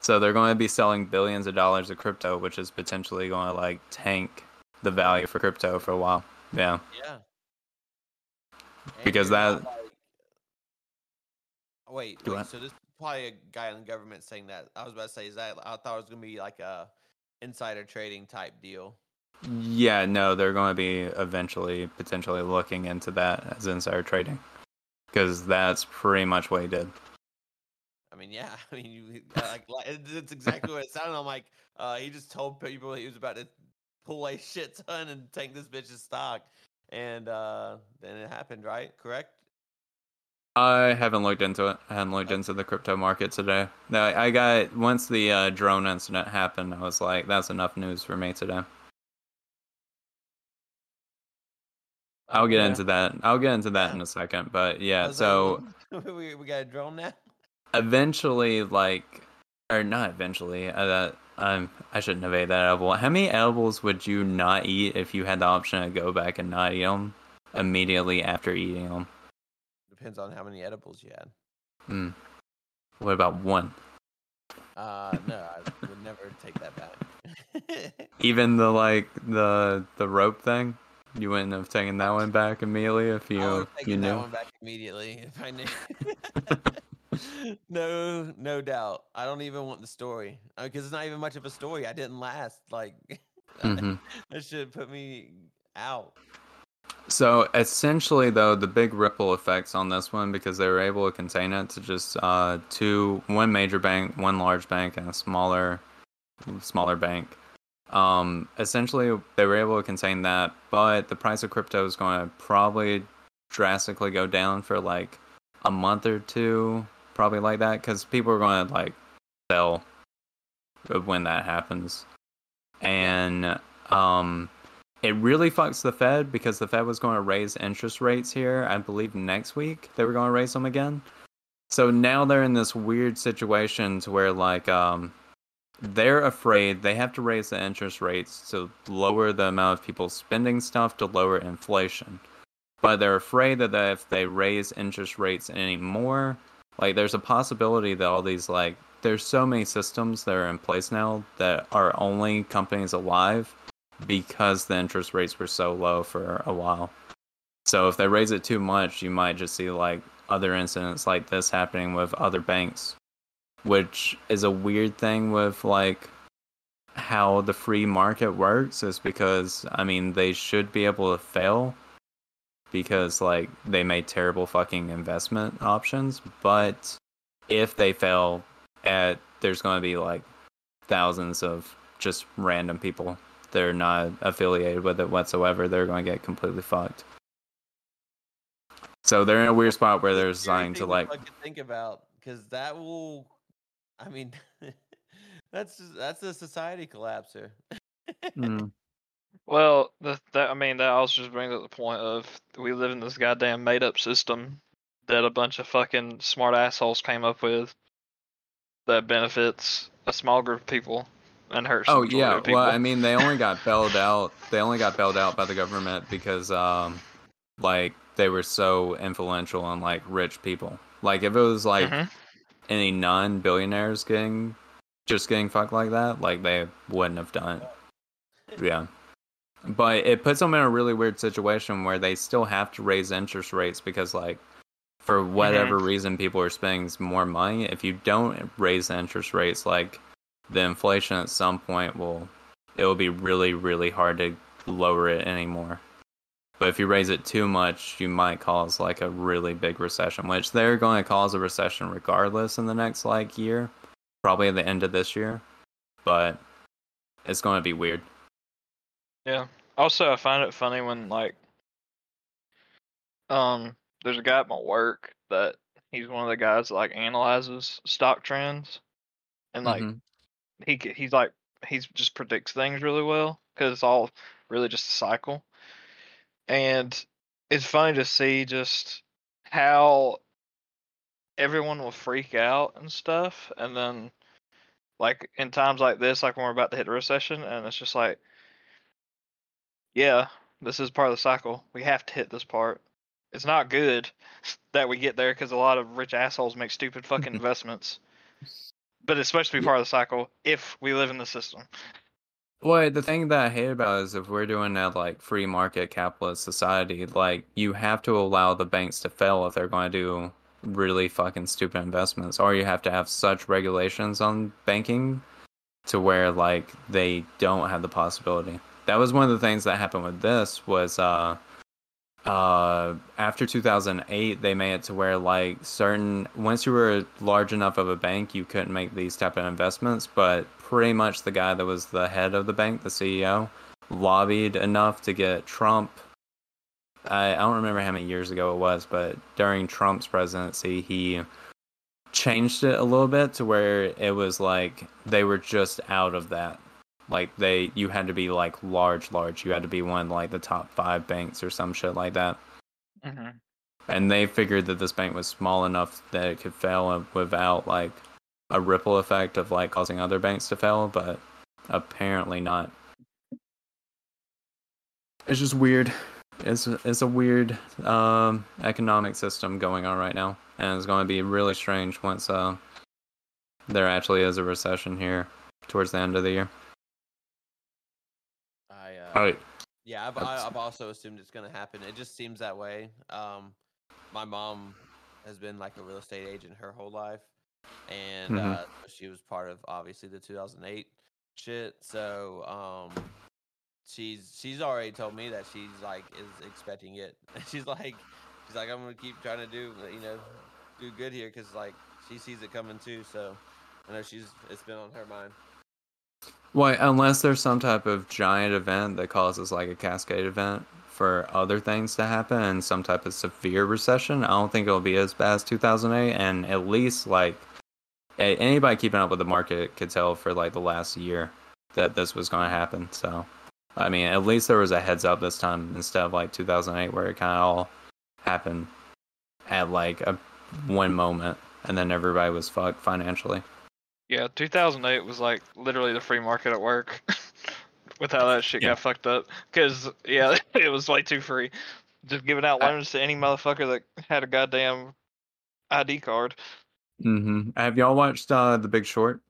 So they're going to be selling billions of dollars of crypto, which is potentially going to like tank the value for crypto for a while. Yeah. Yeah. Because that- like- Wait, wait. So this is probably a guy in the government saying that. I was about to say, is that I thought it was gonna be like a insider trading type deal. Yeah, no, they're going to be eventually potentially looking into that as insider trading. Because that's pretty much what he did. I mean, yeah. (laughs) I mean, you like, like it's exactly what it sounded. I'm like, uh, he just told people he was about to pull a shit ton and tank this bitch's stock, and uh, then it happened, right? Correct? I haven't looked into it. I haven't looked into the crypto market today. No, I got once the uh, drone incident happened, I was like, that's enough news for me today. I'll get Yeah. into that. I'll get into that in a (laughs) second. But yeah, so like, (laughs) we we got a drone now. eventually, like, or not eventually. Uh, that um, I shouldn't have ate that edible. How many edibles would you not eat if you had the option to go back and not eat them immediately after eating them? Depends on how many edibles you had. Hmm. What about one? Uh, no, I would never take that back. (laughs) Even the like the the rope thing, you wouldn't have taken that one back immediately if I would you have you taken that knew. one back immediately if I knew. (laughs) (laughs) (laughs) no, no doubt. I don't even want the story because it's not even much of a story. I didn't last. Like (laughs) hmm that should put me out. So essentially, though, the big ripple effects on this one because they were able to contain it to just uh, two, one major bank, one large bank, and a smaller, smaller bank. Um, essentially, they were able to contain that, but the price of crypto is going to probably drastically go down for like a month or two, probably like that, because people are going to like sell when that happens, and um it really fucks the Fed because the Fed was going to raise interest rates here. I believe next week they were going to raise them again. So now they're in this weird situation to where like um they're afraid they have to raise the interest rates to lower the amount of people spending stuff to lower inflation. But they're afraid that if they raise interest rates anymore, like there's a possibility that all these like there's so many systems that are in place now that are only companies alive because the interest rates were so low for a while. So if they raise it too much, you might just see like other incidents like this happening with other banks, which is a weird thing with like how the free market works is because I mean they should be able to fail because like they made terrible fucking investment options, but if they fail at there's going to be like thousands of just random people they're not affiliated with it whatsoever, they're going to get completely fucked. So they're in a weird spot where they're It's a scary designed to like, think about because that will. I mean, (laughs) that's just, that's a society collapser. (laughs) Mm. Well, the, that I mean that also just brings up the point of we live in this goddamn made up system that a bunch of fucking smart assholes came up with that benefits a small group of people and hurts. Oh yeah, well I mean they only (laughs) got bailed out. They only got bailed out by the government because um, like they were so influential on like rich people. Like if it was like Mhm. any non-billionaires getting just getting fucked like that, like they wouldn't have done it. Yeah. But it puts them in a really weird situation where they still have to raise interest rates because like for whatever mm-hmm. reason people are spending more money. If you don't raise interest rates, like the inflation at some point will it will be really, really hard to lower it anymore. But if you raise it too much, you might cause like a really big recession, which they're going to cause a recession regardless in the next like year, probably at the end of this year. But it's going to be weird. Yeah. Also, I find it funny when like, um, there's a guy at my work that he's one of the guys that like analyzes stock trends, and like Mhm. he he's like he's just predicts things really well because it's all really just a cycle, and it's funny to see just how everyone will freak out and stuff, and then like in times like this, like when we're about to hit a recession, and it's just like yeah, this is part of the cycle. We have to hit this part. It's not good (laughs) that we get there because a lot of rich assholes make stupid fucking (laughs) investments. But it's supposed to be part of the cycle if we live in the system. Well, the thing that I hate about it is if we're doing a like free market capitalist society, like you have to allow the banks to fail if they're going to do really fucking stupid investments, or you have to have such regulations on banking to where like they don't have the possibility. That was one of the things that happened with this was uh uh after 2008 they made it to where like certain once you were large enough of a bank you couldn't make these type of investments but pretty much the guy that was the head of the bank the ceo lobbied enough to get trump I, I don't remember how many years ago it was but during trump's presidency he changed it a little bit to where it was like they were just out of that like they you had to be like large large. You had to be one like the top five banks or some shit like that. Mm-hmm. and they figured that this bank was small enough that it could fail without like a ripple effect of like causing other banks to fail but apparently not. It's just weird. It's it's a weird um economic system going on right now and it's going to be really strange once uh there actually is a recession here towards the end of the year Uh, oh Yeah, I've, I, I've also assumed it's going to happen. It just seems that way. Um, my mom has been like a real estate agent her whole life, and Mhm. uh, she was part of obviously the 2008 shit. So um, she's she's already told me that she's like is expecting it. (laughs) she's like she's like I'm gonna keep trying to do you know do good here because like she sees it coming too. So I know she's it's been on her mind. Well, unless there's some type of giant event that causes like a cascade event for other things to happen and some type of severe recession, I don't think it'll be as bad as 2008. And at least like anybody keeping up with the market could tell for like the last year that this was going to happen. So, I mean, at least there was a heads up this time instead of like 2008 where it kind of all happened at like a one moment and then everybody was fucked financially. Yeah, 2008 was like literally the free market at work (laughs) with how that shit Yeah. got fucked up. Because, yeah, (laughs) it was way too free. Just giving out I- loans to any motherfucker that had a goddamn ID card. Mm-hmm. Have y'all watched uh, The Big Short?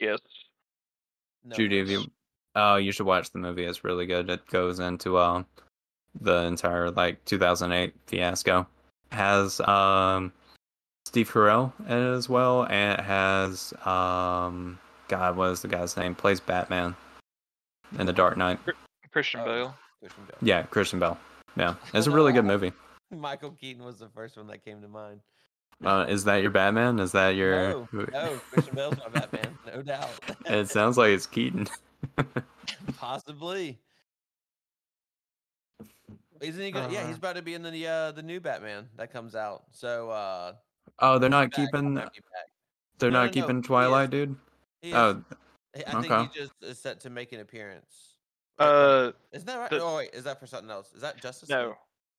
Yes. No, Judy, have you? Oh, you should watch the movie. It's really good. It goes into uh, the entire like 2008 fiasco. Has um, Steve Carell in it as well, and it has um, God, what is the guy's name? Plays Batman in The Dark Knight. Christian Oh. Bale. Christian Bale. Yeah, Christian Bale. Yeah, it's a really good movie. (laughs) Michael Keaton was the first one that came to mind. Uh, is that your Batman? Is that your? No, (laughs) no, Christian Bale's my Batman, no doubt. It sounds like it's Keaton. (laughs) Possibly. Isn't he gonna? Yeah, he's Uh, about to be in the uh, the new Batman that comes out. So uh, oh, they're not back, Keaton. back. They're No, not no, no, Keaton is. Twilight, dude. Oh, I think okay. he just is set to make an appearance. Uh, Isn't that right? the- oh wait, is that for something else? Is that Justice? League? No. League?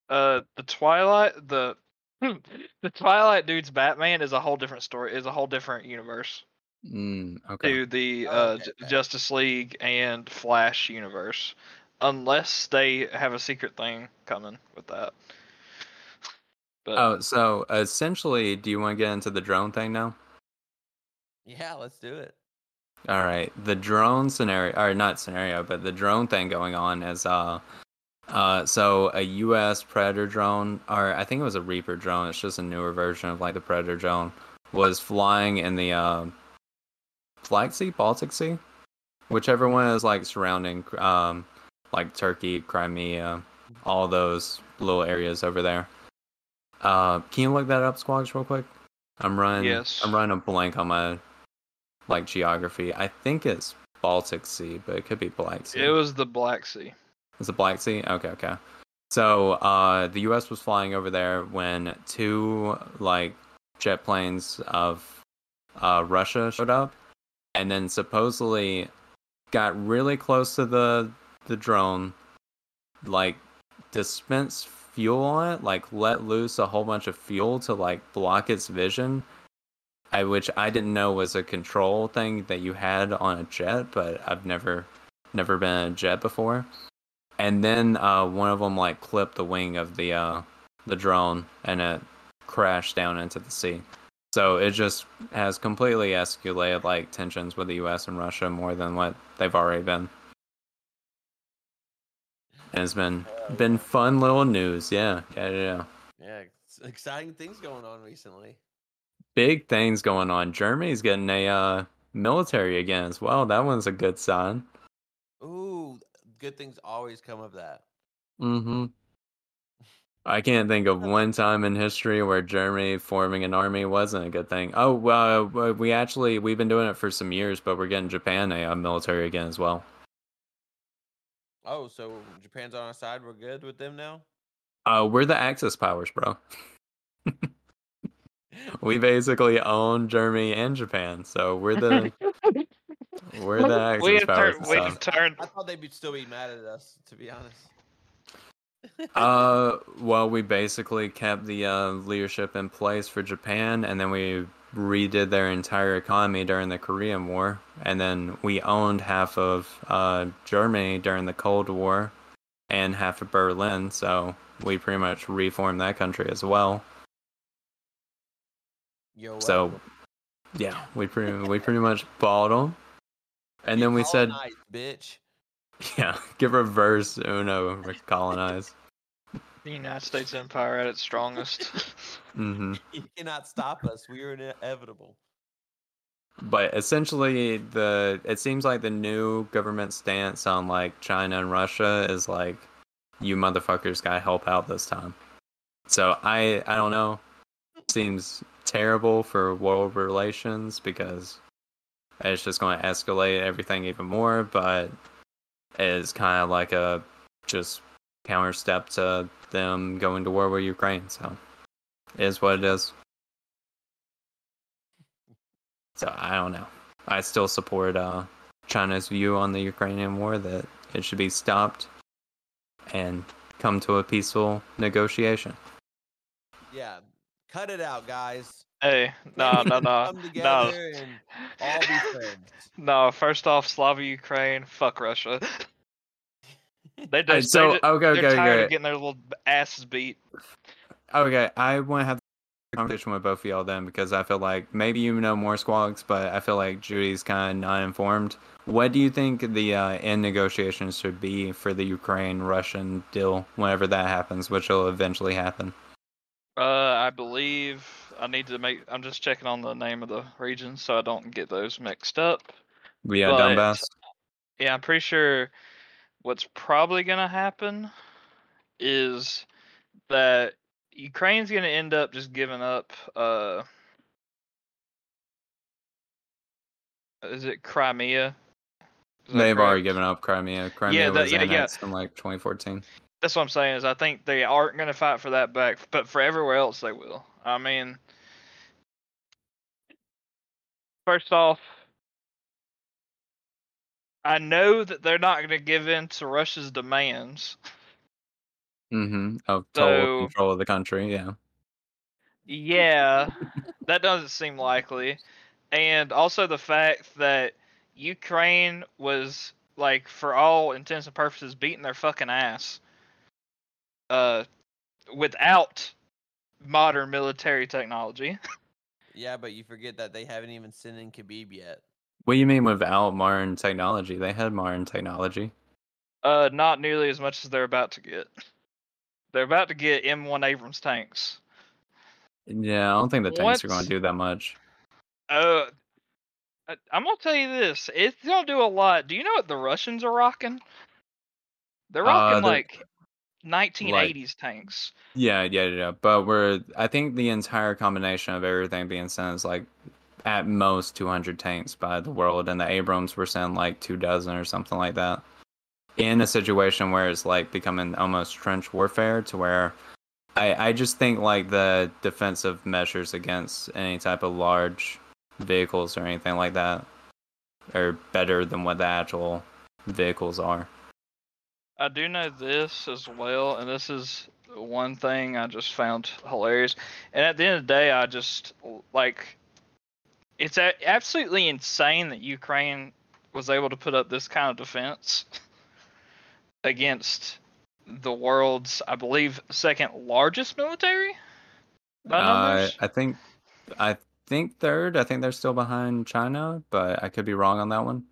Uh, the Twilight, the (laughs) the Twilight dude's Batman is a whole different story. Is a whole different universe Mm, okay. to the Oh, uh, okay, Ju- okay. Justice League and Flash universe, unless they have a secret thing coming with that. But Oh, so essentially, do you want to get into the drone thing now? Yeah, let's do it. All right, the drone scenario, or not scenario, but the drone thing going on is uh, uh, so a U.S. Predator drone, or I think it was a Reaper drone. It's just a newer version of like the Predator drone, was flying in the uh, Black Sea, Baltic Sea, whichever one is like surrounding, um, like Turkey, Crimea, all those little areas over there. Uh, can you look that up, Squags, real quick? I'm running. Yes. I'm running a blank on my like geography. I think it's Baltic Sea, but it could be Black Sea. it was the Black Sea. It's the Black Sea. Okay, okay. So uh, the U.S. was flying over there when two like jet planes of uh, Russia showed up, and then supposedly got really close to the the drone, like dispensed fuel on it, like let loose a whole bunch of fuel to like block its vision. I which I didn't know was a control thing that you had on a jet, but I've never never been in a jet before and then uh, one of them like clipped the wing of the uh, the drone and it crashed down into the sea. So it just has completely escalated like tensions with the U.S. and Russia more than what they've already been. And it's been been fun little news, yeah, yeah, yeah. yeah. Exciting things going on recently. Big things going on. Germany's getting a uh, military again as well. That one's a good sign. Ooh, good things always come of that. Mm-hmm. (laughs) I can't think of one time in history where Germany forming an army wasn't a good thing. Oh, well, uh, we actually we've been doing it for some years, but we're getting Japan a, uh military again as well. Oh, so Japan's on our side. We're good with them now. Uh, we're the Axis powers, bro. (laughs) We basically own Germany and Japan, so we're the (laughs) we're the Axis We have powers. turned. We time. have turned. I thought they'd be, still be mad at us, to be honest. Uh, well, we basically kept the uh, leadership in place for Japan, and then we redid their entire economy during the Korean War, and then we owned half of uh, Germany during the Cold War, and half of Berlin. So we pretty much reformed that country as well. Yo, So, welcome. yeah, we pretty we pretty much bought them, and then we said, bitch. (laughs) yeah, give reverse Uno colonize. The United States Empire at its strongest. (laughs) (laughs) hmm You cannot stop us. We are inevitable. But essentially, the it seems like the new government stance on like China and Russia is like, you motherfuckers gotta help out this time. So I I don't know. Seems terrible for world relations because it's just going to escalate everything even more. But it's kind of like a just counter step to them going to war with Ukraine. So it is what it is. So I don't know. I still support uh, China's view on the Ukrainian war that it should be stopped and come to a peaceful negotiation. Yeah, cut it out, guys. hey, no, no, no, Come no, and all be no. (laughs) First off, Slava Ukraine. Fuck Russia. (laughs) They Alright, just, so they, ju- okay, they're okay, tired okay. of getting their little asses beat. Okay, I want to have a conversation with both of y'all then because I feel like maybe you know more Squags, but I feel like Judy's kind of not informed. What do you think the uh, end negotiations should be for the Ukraine Russian deal whenever that happens, which will eventually happen? Uh, I believe I need to make. I'm just checking on the name of the region so I don't get those mixed up. Yeah, But- Donbass. Yeah, I'm pretty sure what's probably going to happen is that Ukraine's going to end up just giving up uh is it Crimea? Is They've already given up Crimea. Crimea that- was yeah, yeah. annexed in like 2014. That's what I'm saying is I think they aren't going to fight for that back, but for everywhere else they will. I mean, first off, I know that they're not going to give in to Russia's demands. Mm-hmm. Of total So- control of the country. Yeah. Yeah, (laughs) that doesn't seem likely. And also the fact that Ukraine was like for all intents and purposes beating their fucking ass uh without modern military technology. (laughs) Yeah, but you forget that they haven't even sent in Khabib yet. What do you mean without modern technology? They had modern technology. Uh not nearly as much as they're about to get. They're about to get M1 Abrams tanks. Yeah, I don't think the tanks are going to do that much. Uh I'm gonna tell you this. It's gonna do a lot. Do you know what the Russians are rocking? They're Uh, rocking they're- like 1980s tanks. Yeah, yeah, yeah. But we're I think the entire combination of everything being sent is like at most 200 tanks by the world, and the Abrams were sent like two dozen or something like that. In a situation where it's like becoming almost trench warfare, to where I I just think like the defensive measures against any type of large vehicles or anything like that are better than what the actual vehicles are. I do know this as well, and this is one thing I just found hilarious. And at the end of the day, I just like it's a- absolutely insane that Ukraine was able to put up this kind of defense (laughs) against the world's, I believe, second largest military. Uh. I think, I think third. I think they're still behind China, but I could be wrong on that one.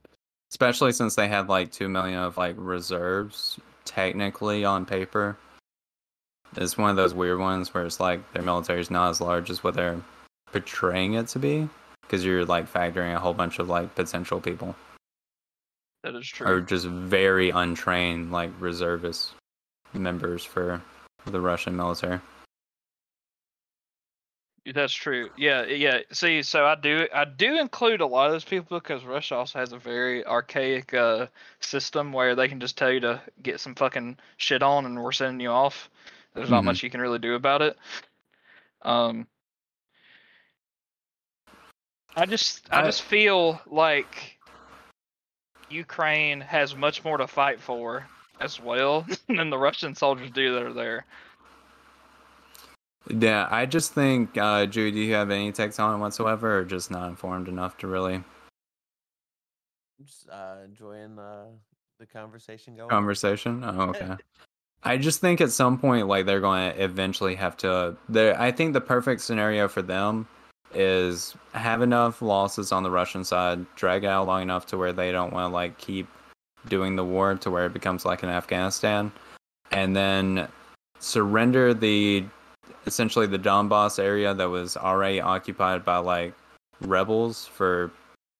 Especially since they had like two million of like reserves, technically on paper. It's one of those weird ones where it's like their military is not as large as what they're portraying it to be, because you're like factoring a whole bunch of like potential people that is true. or just very untrained like reservist members for the Russian military. That's true. Yeah, yeah. See, so I do I do include a lot of those people because Russia also has a very archaic uh, system where they can just tell you to get some fucking shit on and we're sending you off. There's not Mhm. much you can really do about it. Um I just I I- just feel like Ukraine has much more to fight for as well (laughs) than the Russian soldiers do that are there. Yeah, I just think, uh, Jude, do you have any takes on it whatsoever, or just not informed enough to really Just uh, enjoying uh, the conversation going. conversation? Oh, (laughs) okay. I just think at some point, like they're going to eventually have to. There, I think the perfect scenario for them is have enough losses on the Russian side, drag it out long enough to where they don't want to like keep doing the war to where it becomes like an Afghanistan, and then surrender the essentially the Donbass area that was already occupied by like rebels for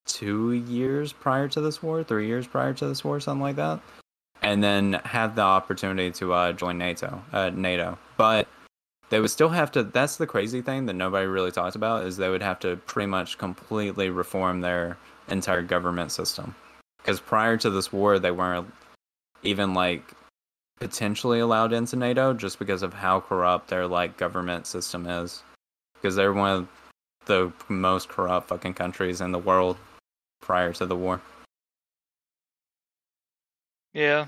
two years prior to this war, three years prior to this war, something like that, and then have the opportunity to uh, join NATO. Uh, NATO, but they would still have to. That's the crazy thing that nobody really talks about is they would have to pretty much completely reform their entire government system, because prior to this war, they weren't even like potentially allowed into NATO just because of how corrupt their like government system is. Because they're one of the most corrupt fucking countries in the world prior to the war. Yeah.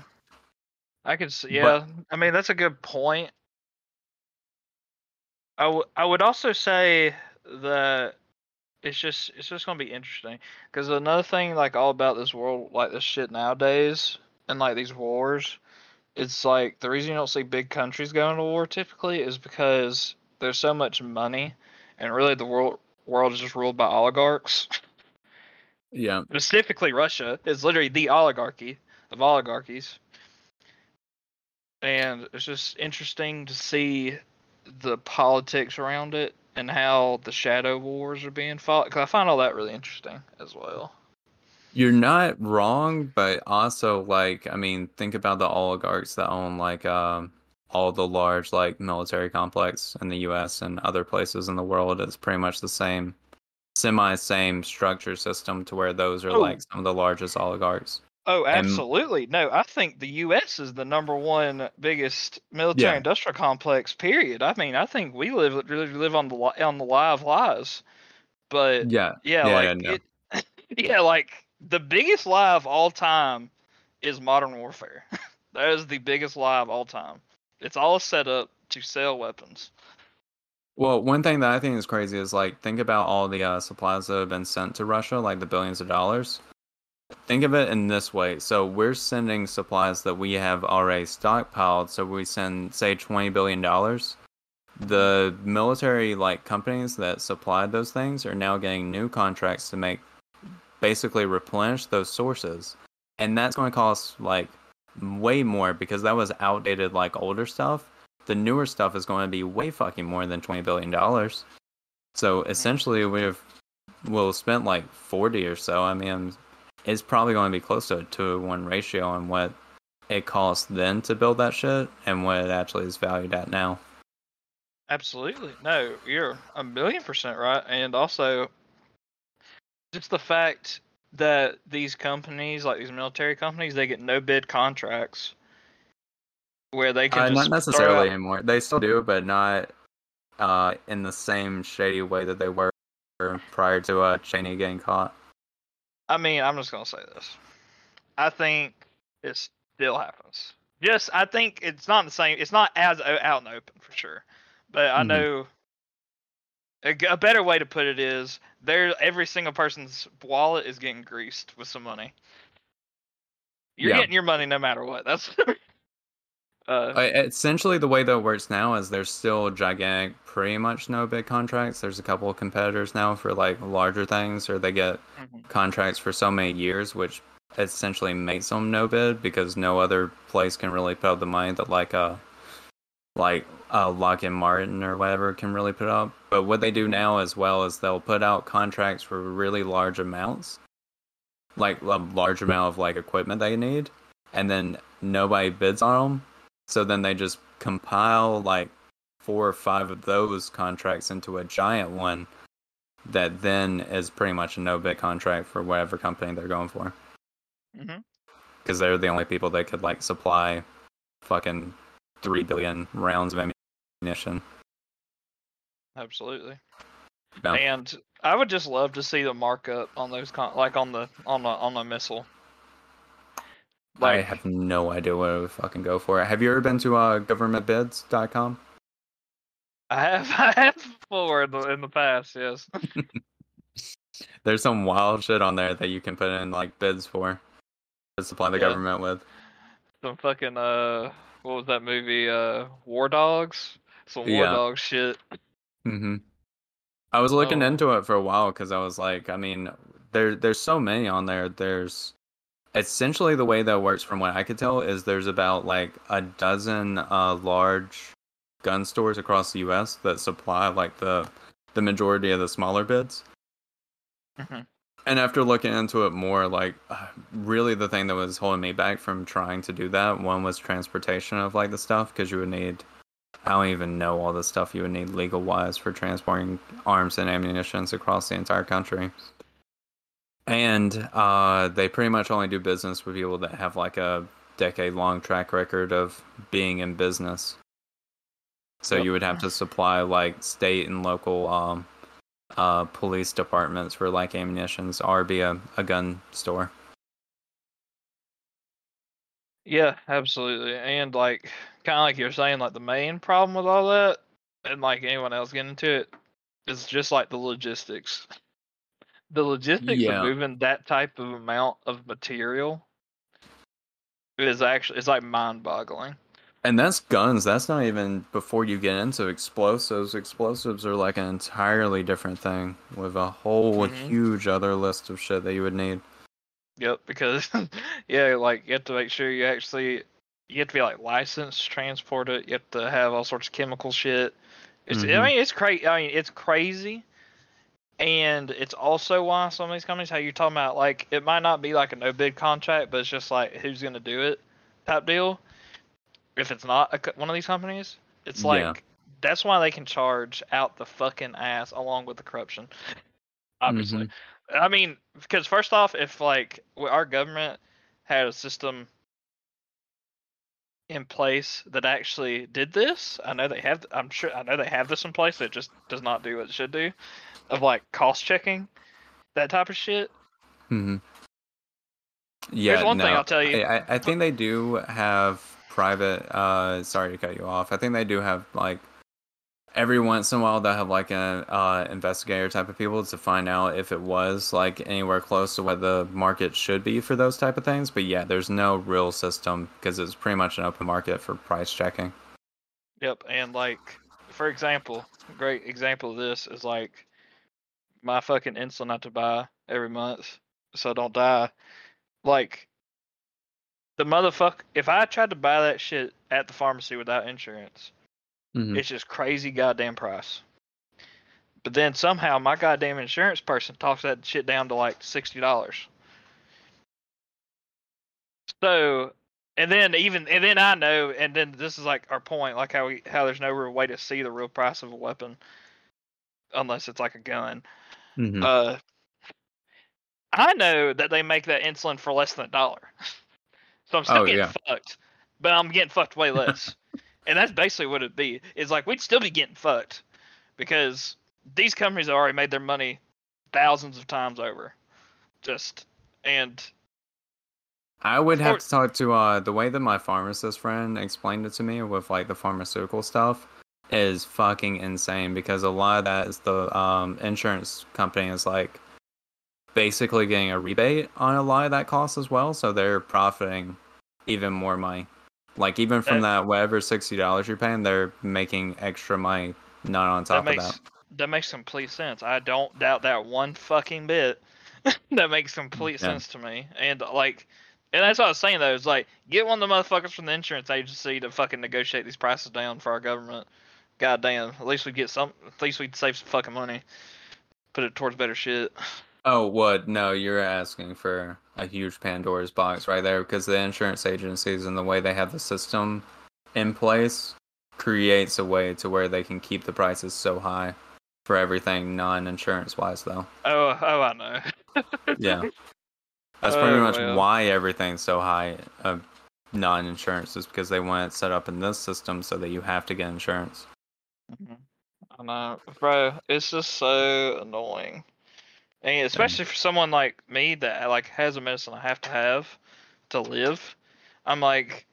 I could see, But- yeah. I mean, that's a good point. I, w- I would also say that it's just it's just gonna be interesting because another thing like all about this world like this shit nowadays and like these wars, it's like the reason you don't see big countries going to war typically is because there's so much money and really the world world is just ruled by oligarchs. Yeah. (laughs) specifically Russia is literally the oligarchy of oligarchies. And it's just interesting to see the politics around it and how the shadow wars are being fought. Because I find all that really interesting as well. You're not wrong, but also like I mean, think about the oligarchs that own like um all the large like military complex in the US and other places in the world. It's pretty much the same semi same structure system to where those are Oh. like some of the largest oligarchs. Oh, And- absolutely. No, I think the U.S. is the number one biggest military Yeah. industrial complex. Period. I mean, I think we live really live on the on the lie of lies. But Yeah. yeah, Yeah, like yeah, no. it, (laughs) yeah, like the biggest lie of all time is modern warfare. (laughs) that is the biggest lie of all time. It's all set up to sell weapons. Well, one thing that I think is crazy is like think about all the uh, supplies that have been sent to Russia, like the billions of dollars. Think of it in this way. So we're sending supplies that we have already stockpiled. So we send, say, twenty billion dollars. The military like companies that supplied those things are now getting new contracts to make basically replenish those sources, and that's going to cost like way more because that was outdated like older stuff the newer stuff is going to be way fucking more than twenty billion dollars. So essentially, we've we'll spent like forty or so. I mean, it's probably going to be close to a two to one ratio on what it cost then to build that shit and what it actually is valued at now. Absolutely. No, you're a million percent right. And also, just the fact that these companies, like these military companies, they get no bid contracts where they can Uh, just not necessarily anymore. They still do, but not uh, in the same shady way that they were prior to uh, Cheney getting caught. I mean, I'm just gonna say this. I think it still happens. Just, I think it's not the same. It's not as out and open for sure. But I Mhm. know a better way to put it is there. Every single person's wallet is getting greased with some money. You're Yeah. getting your money no matter what. That's. (laughs) uh, essentially, the way that it works now is there's still gigantic, pretty much no bid contracts. There's a couple of competitors now for like larger things, or they get mhm. contracts for so many years, which essentially makes them no bid because no other place can really put up the money that like uh like uh Lockheed Martin or whatever can really put up. But what they do now as well is they'll put out contracts for really large amounts, like a large amount of like equipment they need, and then nobody bids on them. So then they just compile like four or five of those contracts into a giant one that then is pretty much a no bid contract for whatever company they're going for. Mm-hmm. Because they're the only people that could like supply fucking three billion rounds of ammunition. Absolutely. Yeah. And I would just love to see the markup on those, con- like on the on the on the missile. I have no idea what I would fucking go for. Have you ever been to uh, governmentbids.com? I have (laughs) I have before in the in the past, yes. (laughs) There's some wild shit on there that you can put in like bids for to supply the Yeah. government with. Some fucking uh, what was that movie? Uh, War Dogs. Some War Yeah. Dog shit. hmm I was looking Oh. into it for a while because I was like, I mean, there there's so many on there. There's essentially the way that works, from what I could tell, is there's about like a dozen uh, large gun stores across the U.S. that supply like the the majority of the smaller bids. Mhm. And after looking into it more, like (sighs) really the thing that was holding me back from trying to do that one was transportation of like the stuff because you would need I don't even know all the stuff you would need legal wise for transporting arms and ammunitions across the entire country. And uh, they pretty much only do business with people that have like a decade long track record of being in business. So Yep. you would have to supply like state and local um, uh, police departments for like ammunitions or be a, a gun store. Yeah, absolutely. And like, kind of like you're saying, like the main problem with all that, and like anyone else getting into it, is just like the logistics. The logistics Yeah. of moving that type of amount of material is actually it's like mind-boggling. And that's guns. That's not even before you get into explosives. Explosives are like an entirely different thing with a whole Mhm. huge other list of shit that you would need. Yep, because (laughs) yeah, like you have to make sure you actually you have to be like licensed to transport it. You have to have all sorts of chemical shit. It's Mhm. I mean it's crazy. I mean it's crazy, and it's also why some of these companies, how you're talking about, like it might not be like a no bid contract, but it's just like who's gonna do it type deal. If it's not a, one of these companies, it's like Yeah. that's why they can charge out the fucking ass along with the corruption. (laughs) Obviously. Mm-hmm. I mean, because first off, if like our government had a system in place that actually did this, I know they have. I'm sure I know they have this in place. It just does not do what it should do, of like cost checking, that type of shit. Mm-hmm. Yeah, one no, thing I'll tell you. I, I- think they do have private. Uh, sorry to cut you off. I think they do have like every once in a while they have like an uh, investigator type of people to find out if it was like anywhere close to what the market should be for those type of things. But yeah, there's no real system because it's pretty much an open market for price checking. Yep, and like for example, a great example of this is like my fucking insulin I have to buy every month so I don't die. Like the motherfucker if I tried to buy that shit at the pharmacy without insurance, Mhm. it's just crazy goddamn price. But then somehow my goddamn insurance person talks that shit down to like sixty dollars. So, and then even and then I know, and then this is like our point, like how we how there's no real way to see the real price of a weapon, unless it's like a gun. Mhm. Uh, I know that they make that insulin for less than a dollar, so I'm still Oh, getting yeah. fucked, but I'm getting fucked way less, and that's basically what it'd be. It's like we'd still be getting fucked because these companies have already made their money thousands of times over, just and I would have to talk to uh the way that my pharmacist friend explained it to me with like the pharmaceutical stuff is fucking insane because a lot of that is the um insurance company is like basically getting a rebate on a lot of that cost as well, so they're profiting even more money. Like even from that whatever sixty dollars you're paying, they're making extra money not on top that of makes that. that makes complete sense. I don't doubt that one fucking bit. (laughs) that makes complete Yeah. sense to me. And like, and that's what I was saying though. Is like, get one of the motherfuckers from the insurance agency to fucking negotiate these prices down for our government. God damn. At least we get some. At least we'd save some fucking money. Put it towards better shit. Oh, what? No, you're asking for a huge Pandora's box right there because the insurance agencies and the way they have the system in place creates a way to where they can keep the prices so high for everything non-insurance wise though. Oh, oh, I know. (laughs) Yeah. That's pretty Oh, much well. why everything's so high of non-insurance is because they want it set up in this system so that you have to get insurance. Mhm. I know, bro. It's just so annoying, and especially for someone like me that like has a medicine I have to have to live. I'm like,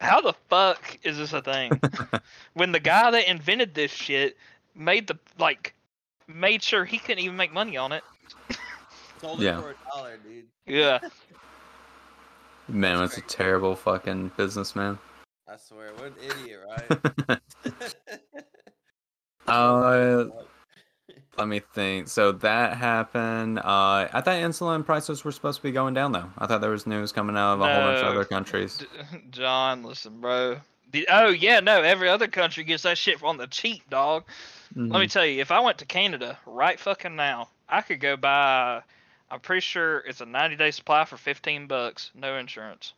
how the fuck is this a thing? (laughs) when the guy that invented this shit made the like made sure he couldn't even make money on it. Sold Yeah. it for a dollar, dude. Yeah, (laughs) Man, it's a terrible fucking businessman. I swear, what an idiot, right? (laughs) Uh, (laughs) Let me think. So that happened. Uh, I thought insulin prices were supposed to be going down though. I thought there was news coming out of a whole bunch of other countries. D- (laughs) John, listen, bro. The, oh yeah, no. Every other country gets that shit on the cheap, dog. Let me Mhm. tell you, if I went to Canada right fucking now, I could go buy. I'm pretty sure it's a 90 day supply for 15 bucks, no insurance.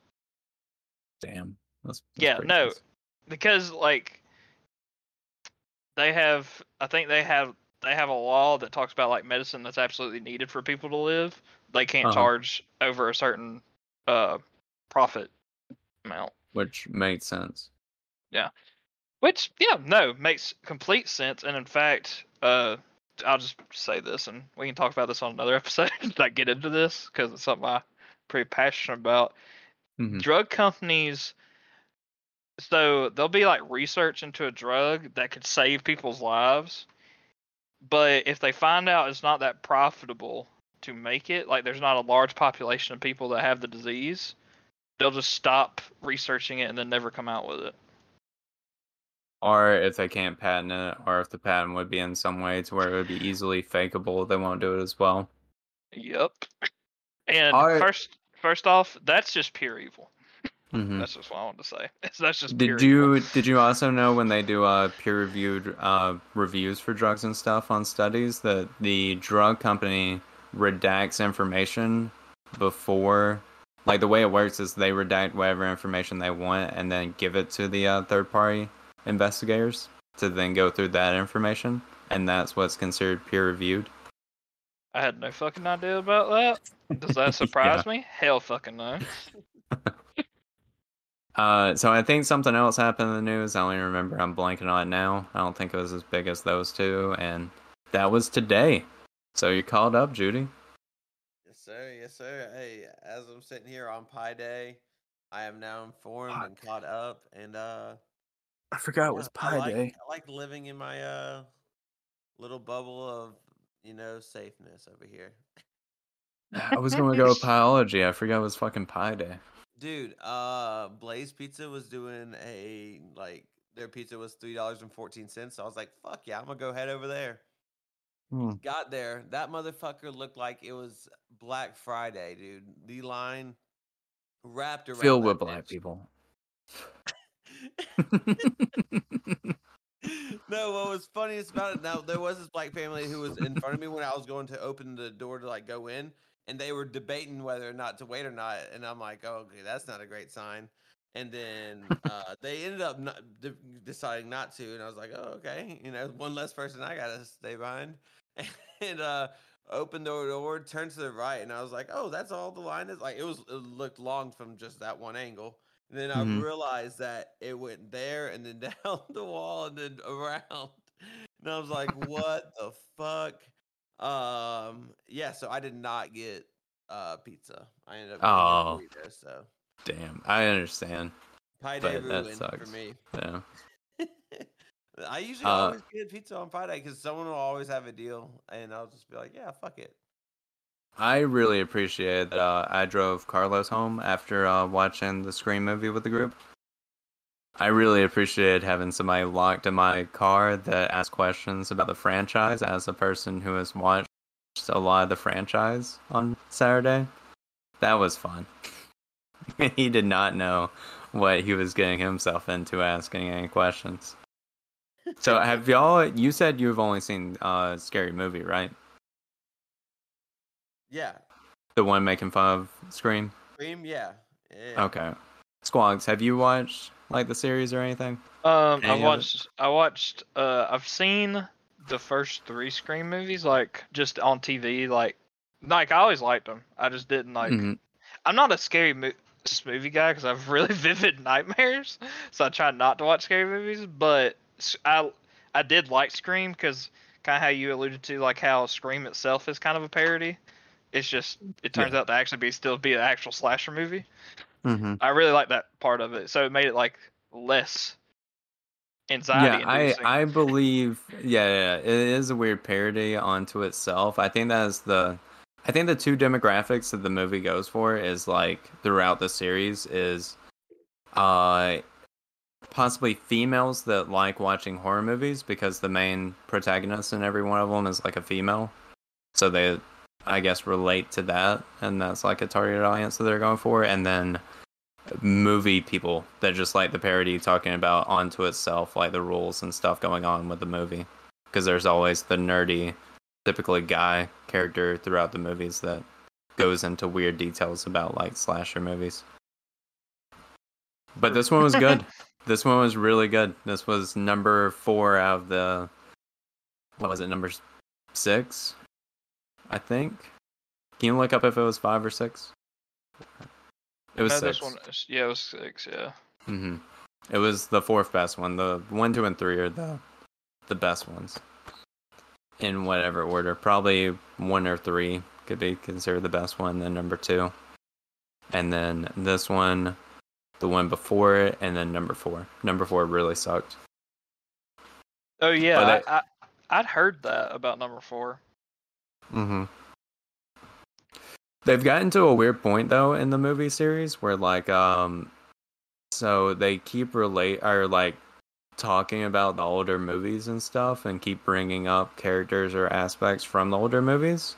Damn. That's, that's Yeah, no. nice. Because like they have, I think they have they have a law that talks about like medicine that's absolutely needed for people to live. They can't Uh-huh. charge over a certain uh profit amount. Which made sense. Yeah, which, yeah, no, makes complete sense. And in fact, uh, I'll just say this, and we can talk about this on another (laughs) episode. Not get into this because it's something I'm pretty passionate about. Mhm. Drug companies, so there'll be like research into a drug that could save people's lives, but if they find out it's not that profitable to make it, like there's not a large population of people that have the disease, they'll just stop researching it and then never come out with it. Or if they can't patent it, or if the patent would be in some way to where it would be easily fakeable, they won't do it as well. Yep. And I- first, first off, that's just pure evil. Mhm. That's just what I wanted to say. (laughs) That's just Did you did you also know when they do uh, peer reviewed uh, reviews for drugs and stuff on studies that the drug company redacts information before like the way it works is they redact whatever information they want and then give it to the uh, third party investigators to then go through that information and that's what's considered peer reviewed. I had no fucking idea about that. Does that (laughs) surprise me? Hell fucking no. (laughs) Uh, so I think something else happened in the news. I only remember I'm blanking on it now. I don't think it was as big as those two, and that was today. So you called up, Judy. Yes, sir. Yes, Yes, sir. Hey, as I'm sitting here on Pi Day, I am now informed and caught up, and uh, I forgot it yeah, was I Pi like, Day. I like living in my uh little bubble of you know safeness over here. I was gonna go with (laughs) biology. I forgot it was fucking Pi Day. Dude, uh, Blaze Pizza was doing a like their pizza was three dollars and fourteen cents. So I was like, "Fuck yeah, I'm gonna go head over there." Hmm. Got there, that motherfucker looked like it was Black Friday, dude. The line wrapped around Filled with black people. (laughs) (laughs) no, what was funniest about it now, there was this black family who was in front of me when I was going to open the door to like go in, and they were debating whether or not to wait or not. And I'm like, oh, okay, that's not a great sign. And then uh, they ended up not de- deciding not to, and I was like, oh, okay, you know, one less person I gotta stay behind. (laughs) And uh, opened the door, turned to the right, and I was like, oh, that's all the line is. Like it was, it looked long from just that one angle. And then I Mhm. realized that it went there and then (laughs) down the wall and then around. And I was like, what the fuck? Um, yeah, so I did not get uh pizza. I ended up Oh. burrito, so Damn, I understand. Pi Day But that ruined for me. Yeah. (laughs) I usually Uh, always get pizza on Friday because someone will always have a deal, and I'll just be like, yeah, fuck it. I really appreciate that uh, I drove Carlos home after uh, watching the Scream movie with the group. I really appreciate having somebody locked in my car that asked questions about the franchise as a person who has watched a lot of the franchise on Saturday. That was fun. (laughs) he did not know what he was getting himself into asking any questions. So (laughs) have y'all you said you've only seen uh scary movie, right? Yeah, The one making fun of Scream? cream, yeah. yeah. Okay. Squags, have you watched like the series or anything? Um, Any I watched. I watched. Uh, I've seen the first three Scream movies, like just on TV. Like, like I always liked them. I just didn't like. Mhm. I'm not a scary mo- movie guy because I have (laughs) really vivid nightmares, so I try not to watch scary movies. But I, I did like Scream because kind of how you alluded to, like how Scream itself is kind of a parody. It's just it turns out to actually be still be an actual slasher movie. Mhm. I really like that part of it. So it made it like less anxiety. Yeah. I. I believe yeah, yeah, it is a weird parody onto itself. I think that is the I think the two demographics that the movie goes for is like throughout the series is uh possibly females that like watching horror movies because the main protagonist in every one of them is like a female. So they I guess relate to that and that's like a targeted audience that they're going for. And then movie people that just like the parody talking about onto itself like the rules and stuff going on with the movie. Because there's always the nerdy typically guy character throughout the movies that goes into weird details about like slasher movies. But this one was good. (laughs) This one was really good. This was number four out of the what was it number six i think can you look up if it was five or six it was No, six this one. Yeah, it was six. Yeah. hmm It was the fourth best one. The one, two, and three are the the best ones in whatever order. Probably one or three could be considered the best one. Then number two, and then this one, the one before it, and then number four. Number four really sucked. Oh yeah, But I, I I'd heard that about number four. Mm-hmm. They've gotten to a weird point though in the movie series where like um so they keep relate or like talking about the older movies and stuff and keep bringing up characters or aspects from the older movies.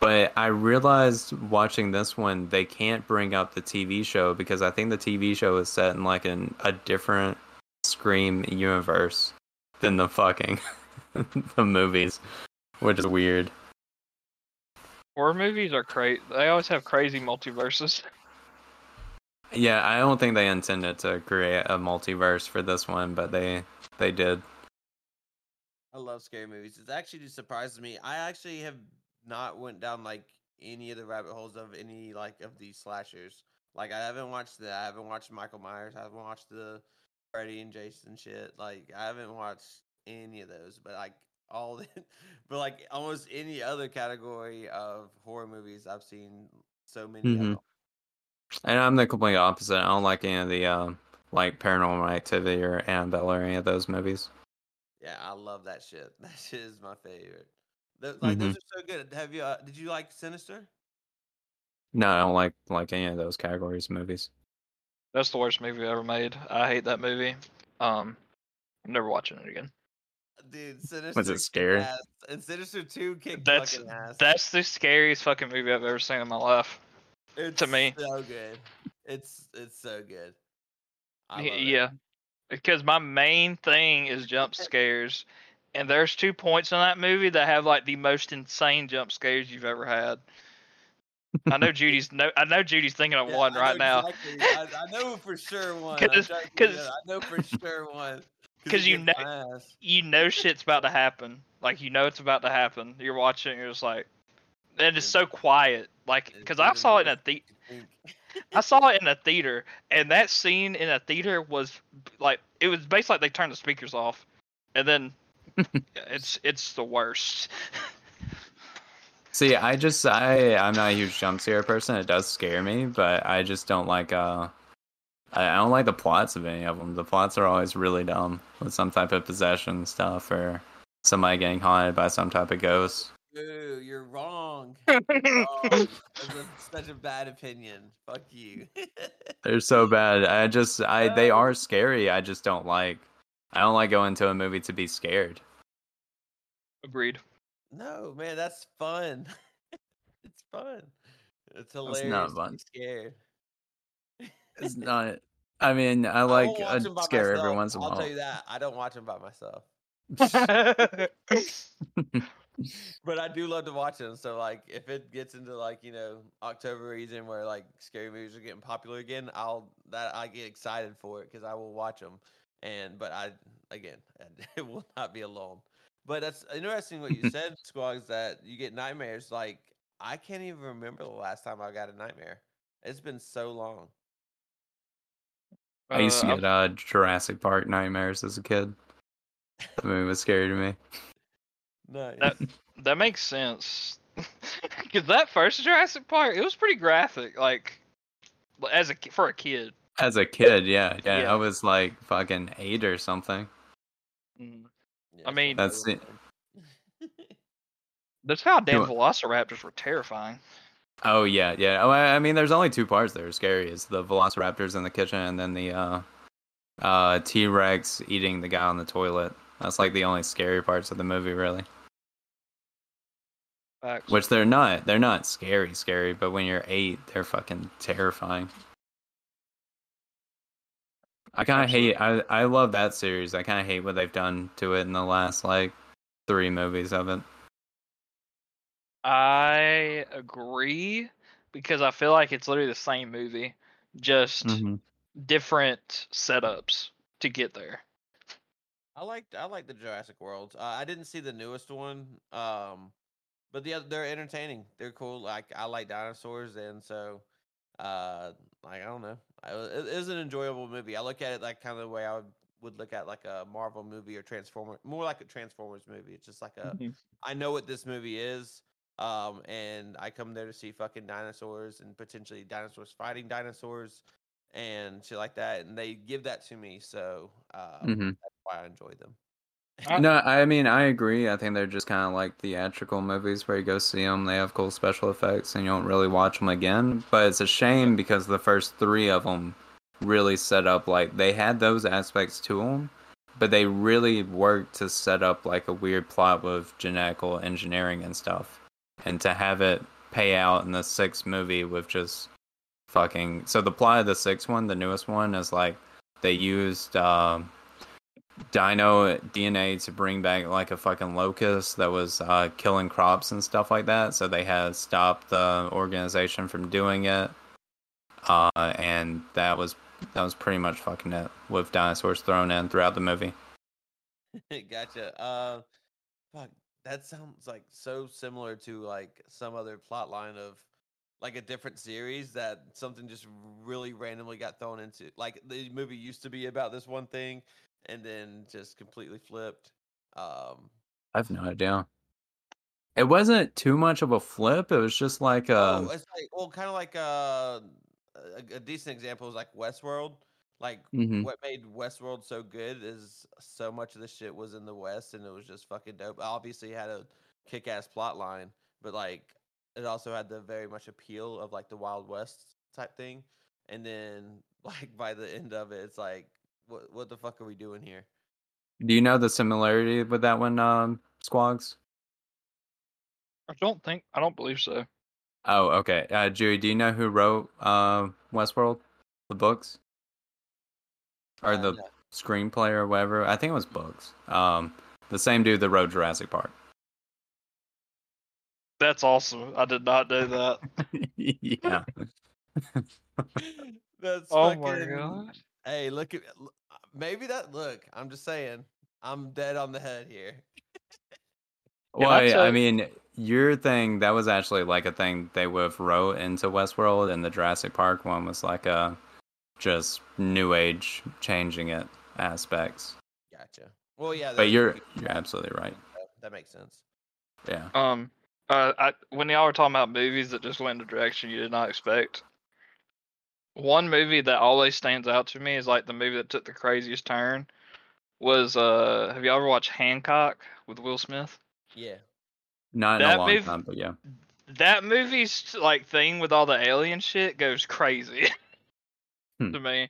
But I realized watching this one they can't bring up the TV show because I think the TV show is set in like an, a different Scream universe than the fucking (laughs) the movies, which is weird. Horror movies are crazy. They always have crazy multiverses. (laughs) Yeah, I don't think they intended to create a multiverse for this one, but they they did. I love scary movies. It actually just surprises me. I actually have not went down like any of the rabbit holes of any like of these slashers. Like I haven't watched the I haven't watched Michael Myers. I haven't watched the Freddy and Jason shit. Like I haven't watched any of those. But like all (laughs) the, but like almost any other category of horror movies I've seen so many of Mhm. And I'm the complete opposite. I don't like any of the um like paranormal activity or Annabelle or any of those movies. Yeah, I love that shit. (laughs) That shit is my favorite. Those, like those Mm-hmm. are so good. Have you? Uh, did you like Sinister? No, I don't like like any of those categories of movies. That's the worst movie ever made. I hate that movie. Um, I'm never watching it again. Dude, Sinister. Was it scary? ass, And Sinister Two kicked That's fucking ass. that's the scariest fucking movie I've ever seen in my life. it's to me. so good. It's it's so good. I Y- love it. yeah, because my main thing is jump (laughs) scares, and there's two points in that movie that have like the most insane jump scares you've ever had. I know (laughs) Judy's no, I know Judy's thinking of Yeah, one right know now. I, I know for sure (laughs) one. I'm 'Cause- trying to 'cause- think of it. I know for sure one. 'Cause you know- my ass. You know shit's about to happen. Like you know it's about to happen. You're watching, and you're just like, and it's so quiet. Like, because I saw it in a makes the. I saw it in a theater, and that scene in a theater was like it was basically like they turned the speakers off, and then (laughs) it's it's the worst. See, I just I I'm not a huge jump scare person. It does scare me, but I just don't like uh I, I don't like the plots of any of them. The plots are always really dumb with some type of possession stuff or somebody getting haunted by some type of ghost. Boo, you're wrong. (laughs) Wrong. That's a- such a bad opinion. Fuck you. (laughs) They're so bad. I just I they are scary. I just don't like I don't like going to a movie to be scared. Agreed. no, man, that's fun. (laughs) it's fun. It's That's hilarious. not to be fun. Scared. It's not I mean, I I like watch a scare every once in a I'll while. tell you that. I don't watch them by myself. (laughs) but I do love to watch them. So like, if it gets into like you know October region where like scary movies are getting popular again, I'll that I get excited for it because I will watch them. And but I again, (laughs) it will not be alone. But that's interesting what you (laughs) said, Squags. That you get nightmares. Like I can't even remember the last time I got a nightmare. It's been so long. I used to Uh, get uh Jurassic Park nightmares as a kid. The movie was scary to me. Nice. That- That makes sense. (laughs) Because that first Jurassic Park, it was pretty graphic. Like, as a for a kid. As a kid, yeah, yeah, Yeah. I was like fucking eight or something. Mm. Yeah, I mean- That's it. That's how damn? Velociraptors were terrifying. Oh yeah, yeah. Oh, I I mean, there's only two parts that are scary: is the Velociraptors in the kitchen, and then the uh, uh, T Rex eating the guy on the toilet. That's like the only scary parts of the movie, really. Facts. Which they're not. They're not scary, scary. But when you're eight, they're fucking terrifying. I kind of hate. I I love that series. I kind of hate what they've done to it in the last like three movies of it. I agree because I feel like it's literally the same movie, just Mhm. different setups to get there. I like I like the Jurassic World. Uh, I didn't see the newest one, um, but the oth- they're entertaining. They're cool. Like I like dinosaurs, and so uh, like I don't know, I, it is an enjoyable movie. I look at it like kind of the way I would, would look at like a Marvel movie or Transformer, more like a Transformers movie. It's just like a I know what this movie is, um, and I come there to see fucking dinosaurs and potentially dinosaurs fighting dinosaurs and shit like that, and they give that to me. So um, Mhm. that's why I enjoy them. No, I mean I agree. I think they're just kind of like theatrical movies where you go see them. They have cool special effects, and you don't really watch them again. But it's a shame because the first three of them really set up like they had those aspects to them, but they really worked to set up like a weird plot with genetical engineering and stuff, and to have it pay out in the sixth movie with just fucking. So the plot of the sixth one, the newest one, is like they used. Um, dino DNA to bring back like a fucking locust that was uh, killing crops and stuff like that. So they had stopped the organization from doing it, uh, and that was that was pretty much fucking it with dinosaurs thrown in throughout the movie. (laughs) gotcha. Uh, fuck, that sounds like so similar to like some other plot line of like a different series that something just really randomly got thrown into. Like the movie used to be about this one thing, and then just completely flipped. Um, I have no idea. It wasn't too much of a flip. It was just like oh, uh, it's like well, kind of like uh, a, a decent example is like Westworld. Like mhm. what made Westworld so good is so much of the shit was in the West, and it was just fucking dope. Obviously, it had a kick-ass plot line, but like it also had the very much appeal of like the Wild West type thing. And then (laughs) like by the end of it, it's like, what what the fuck are we doing here? Do you know the similarity with that one, um, Squags? I don't think I don't believe so. Oh, okay. Uh, Dewey, do you know who wrote uh, Westworld, the books, or Uh, the no. screenplay or whatever? I think it was books. Um, the same dude that wrote Jurassic Park. That's awesome. I did not know that. (laughs) (laughs) yeah. (laughs) That's oh fucking, my god. Hey, look at maybe that. Look, I'm just saying, I'm dead on the head here. Well, I I, I mean, your thing that was actually like a thing they would have wrote into Westworld, and the Jurassic Park one was like a just new age changing it aspects. Gotcha. Well, yeah, But you're you're absolutely right. that- That makes sense. Yeah. Um, uh, I, when y'all were talking about movies that just went in a direction you did not expect, one movie that always stands out to me is like the movie that took the craziest turn. Was uh, have y'all ever watched Hancock with Will Smith? Yeah. Not in That a long movie- time, but yeah. That movie's like thing with all the alien shit goes crazy (laughs) Hmm. to me.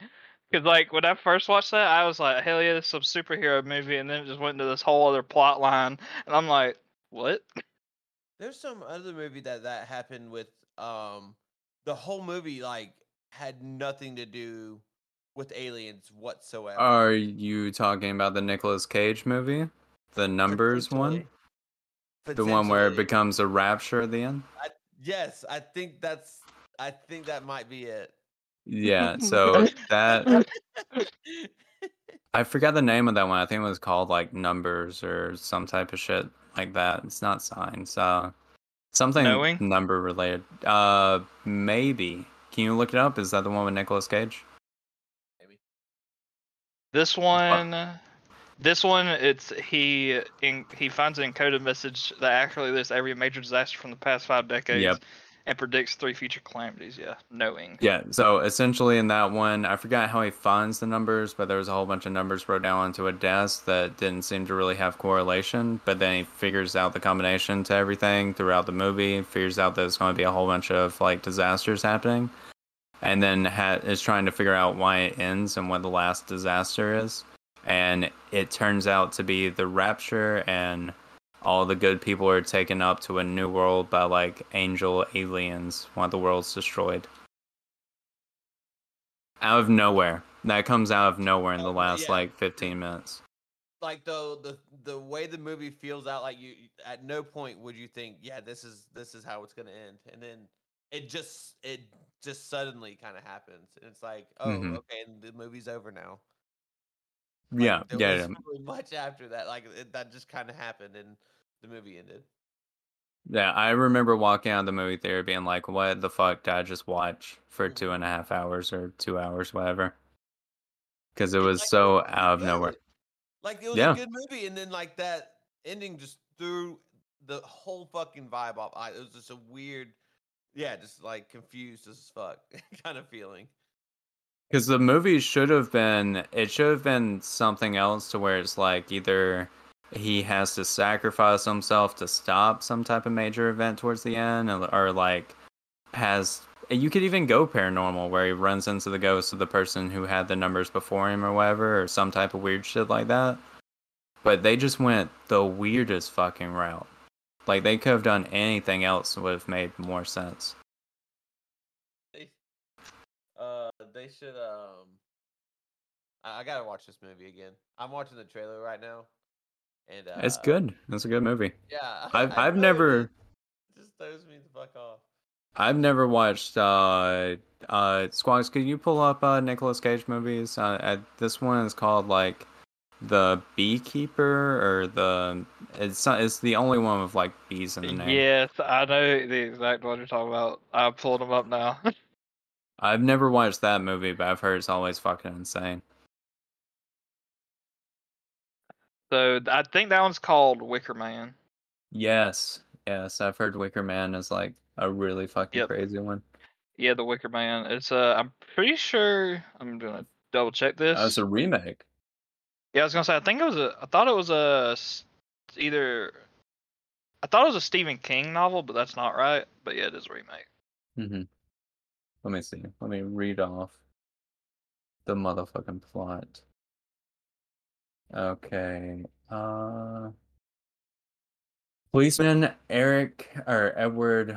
Cause like when I first watched that, I was like, hell yeah, this is some superhero movie, and then it just went into this whole other plot line, and I'm like, what? There's some other movie that that happened with. Um, the whole movie like had nothing to do with aliens whatsoever. Are you talking about the Nicolas Cage movie? The numbers one? The one where it becomes a rapture at the end? I, yes, I think that's. I think that might be it. Yeah, (laughs) so that (laughs) I forgot the name of that one. I think it was called like Numbers or some type of shit like that. It's not signs. Uh something Knowing? number related. Uh maybe. Can you look it up? Is that the one with Nicolas Cage? Maybe. This one, this one, it's he in, he finds an encoded message that accurately lists every major disaster from the past five decades Yep. And predicts three future calamities. Yeah, knowing. Yeah, so essentially in that one, I forgot how he finds the numbers, but there was a whole bunch of numbers wrote down onto a desk that didn't seem to really have correlation. But then he figures out the combination to everything throughout the movie, figures out that there's going to be a whole bunch of like disasters happening, and then ha- is trying to figure out why it ends and what the last disaster is. And it turns out to be the rapture and all the good people are taken up to a new world by like angel aliens while the world's destroyed. Out of nowhere. That comes out of nowhere in the Oh, last yeah. like 15 minutes. Like the the the way the movie feels out, like you at no point would you think, yeah, this is this is how it's gonna end, and then it just it just suddenly kind of happens, and it's like, oh, Mhm. okay, and the movie's over now. Like, Yeah, yeah, yeah. really much after that. Like it, that just kind of happened, and the movie ended. Yeah, I remember walking out of the movie theater being like, what the fuck did I just watch for two and a half hours or two hours, whatever? Because it was like, so out of good. nowhere. Like it was Yeah. a good movie, and then like that ending just threw the whole fucking vibe off. I, it was just a weird, yeah, just like confused as fuck (laughs) kind of feeling. Because the movie should have been, it should have been something else to where it's like either he has to sacrifice himself to stop some type of major event towards the end, or, or like has. You could even go paranormal where he runs into the ghost of the person who had the numbers before him or whatever, or some type of weird shit like that. But they just went the weirdest fucking route. Like they could have done anything else would have made more sense. They, uh, should um. I gotta watch this movie again. I'm watching the trailer right now, and uh, It's good. It's a good movie. Yeah, I've (laughs) I I've never. It just throws me the fuck off. I've never watched uh uh Squags, could you pull up uh Nicolas Cage movies? Uh, uh this one is called like The Beekeeper or the it's not, it's the only one with like bees in the name. Yes, I know the exact one you're talking about. I pulled them up now. (laughs) I've never watched that movie, but I've heard it's always fucking insane. So I think that one's called Wicker Man. Yes. Yes, I've heard Wicker Man is like a really fucking Yep. crazy one. Yeah, The Wicker Man. It's uh, I'm pretty sure. I'm gonna double check this. Oh, it's a remake. Yeah, I was gonna say. I think it was a. I thought it was a either. I thought it was a Stephen King novel, but that's not right. But yeah, it is a remake. Mm-hmm. Let me see. Let me read off the motherfucking plot. Okay. Uh Policeman Eric or Edward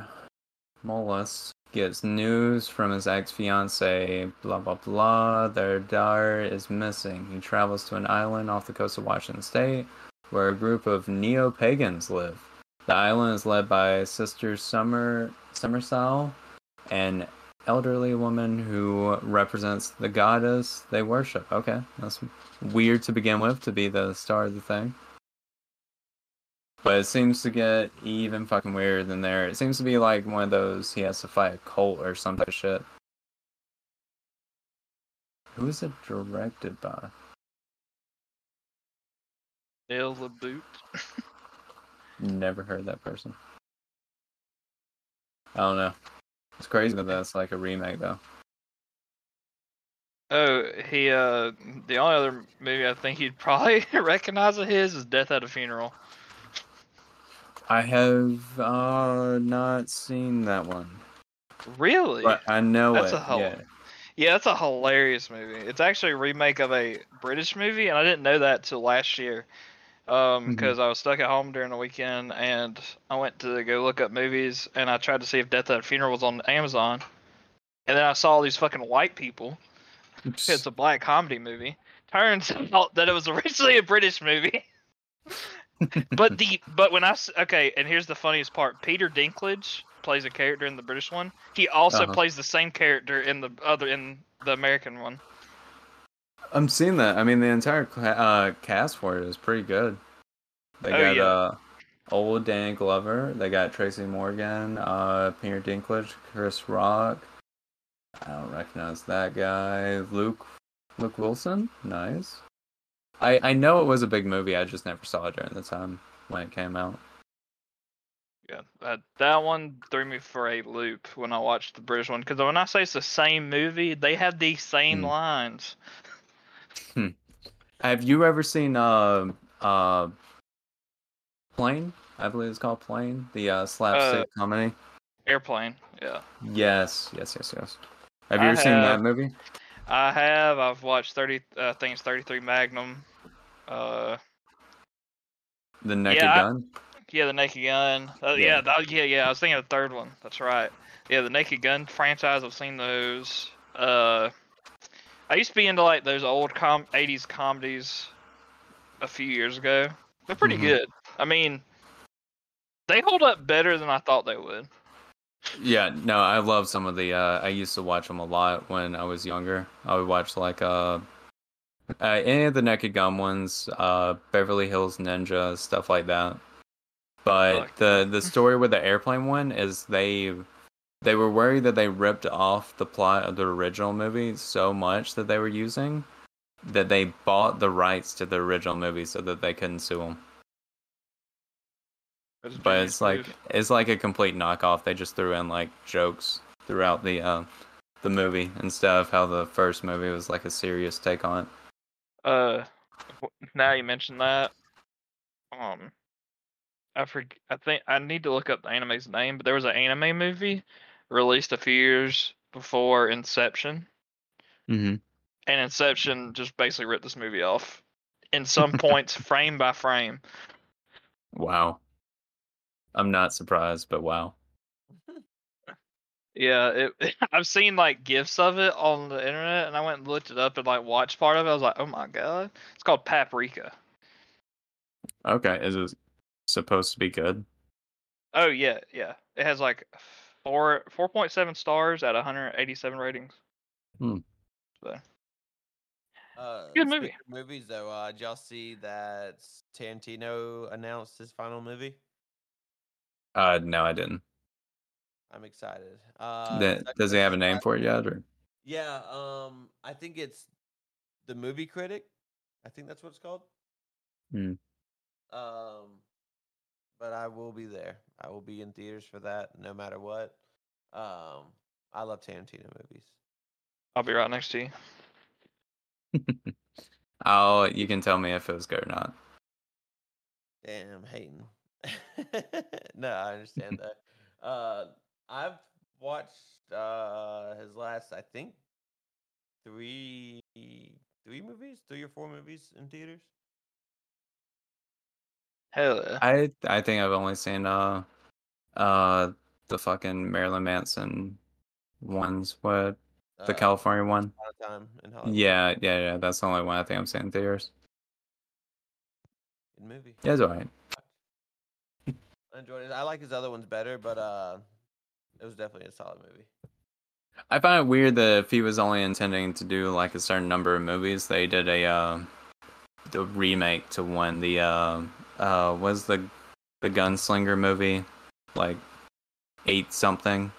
Malus gets news from his ex-fiancee, blah blah blah. Their daughter is missing. He travels to an island off the coast of Washington State where a group of neo-pagans live. The island is led by Sister Summer Summersisle, an elderly woman who represents the goddess they worship. Okay, that's weird to begin with to be the star of the thing. But it seems to get even fucking weirder than there. It seems to be like one of those he has to fight a cult or some type of shit. Who is it directed by? Neil LaBute. Never heard that person. I don't know. It's crazy that that's like a remake though. Oh, he uh, the only other movie I think you'd probably (laughs) recognize of his is Death at a Funeral. I have uh not seen that one. Really? But I know That's it. a hell- yeah. Yeah, that's a hilarious movie. It's actually a remake of a British movie, and I didn't know that till last year. Um, Mhm. because I was stuck at home during the weekend, and I went to go look up movies, and I tried to see if Death at a Funeral was on Amazon, and then I saw all these fucking white people. It's a black comedy movie. Turns (laughs) out that it was originally a British movie. (laughs) but the but when I okay, and here's the funniest part: Peter Dinklage plays a character in the British one. He also Uh-huh. plays the same character in the other in the American one. I'm seeing that. I mean, the entire uh, cast for it is pretty good. They Oh, got yeah. uh, old Dan Glover. They got Tracy Morgan, uh, Peter Dinklage, Chris Rock. I don't recognize that guy. Luke, Luke Wilson. Nice. I I know it was a big movie. I just never saw it during the time when it came out. Yeah, that that one threw me for a loop when I watched the British one because when I say it's the same movie, they have these same Hmm. lines. Have you ever seen uh uh Plane? I believe it's called Plane. The uh, slapstick comedy. Airplane. Yeah, Yes, yes, yes, yes. Have you I ever seen that movie? I have. I've watched thirty. Uh, I think it's thirty three Magnum. Uh, The Naked Yeah, I- Gun. yeah, the Naked Gun. Uh, Yeah. yeah, that, yeah, yeah. I was thinking of the third one. That's right. Yeah, the Naked Gun franchise. I've seen those. Uh, I used to be into like those old com '80s comedies a few years ago. They're pretty Mhm. good. I mean, they hold up better than I thought they would. Yeah, no, I love some of the. Uh, I used to watch them a lot when I was younger. I would watch like uh, uh any of the Naked Gun ones, uh, Beverly Hills Ninja, stuff like that. But like the the story with the airplane one is they they were worried that they ripped off the plot of the original movie so much that they were using that they bought the rights to the original movie so that they couldn't sue them. But it's like move. it's like a complete knockoff. They just threw in like jokes throughout the uh, the movie instead of how the first movie was like a serious take on it. Uh, now you mentioned that. Um, I forget. I think I need to look up the anime's name, but there was an anime movie released a few years before Inception, Mm-hmm. and Inception just basically ripped this movie off in some (laughs) points, frame by frame. Wow, I'm not surprised, but wow. Yeah, it. (laughs) I've seen like gifs of it on the internet, and I went and looked it up and like watched part of it. I was like, oh my god, it's called Paprika. Okay, is it supposed to be good? Oh yeah, yeah. It has like four four point seven stars at 187 ratings. Hmm. So Uh, Good movie. Movies though, uh, did y'all see that Tarantino announced his final movie? Uh, no, I didn't. I'm excited. Uh, Th- it's Does he have a name about- for it yet, or? Yeah, um, I think it's the movie critic. I think that's what it's called. Hmm. Um, but I will be there. I will be in theaters for that, no matter what. Um, I love Tarantino movies. I'll be right next to you. (laughs) Oh, you can tell me if it was good or not. Damn, hating. (laughs) no, I understand (laughs) that. Uh, I've watched uh his last, I think, three three movies, three or four movies in theaters. Hell yeah. I I think I've only seen uh uh the fucking Marilyn Manson ones. What the Uh, California one? Once Upon a Time in Yeah, yeah, yeah. That's the only one I think I'm seeing in theaters. Good movie. Yeah, it's alright. I enjoyed it. I like his other ones better, but uh, it was definitely a solid movie. I find it weird that if he was only intending to do like a certain number of movies, they did a uh, the remake to one. The uh, uh, was the the Gunslinger movie like eight something.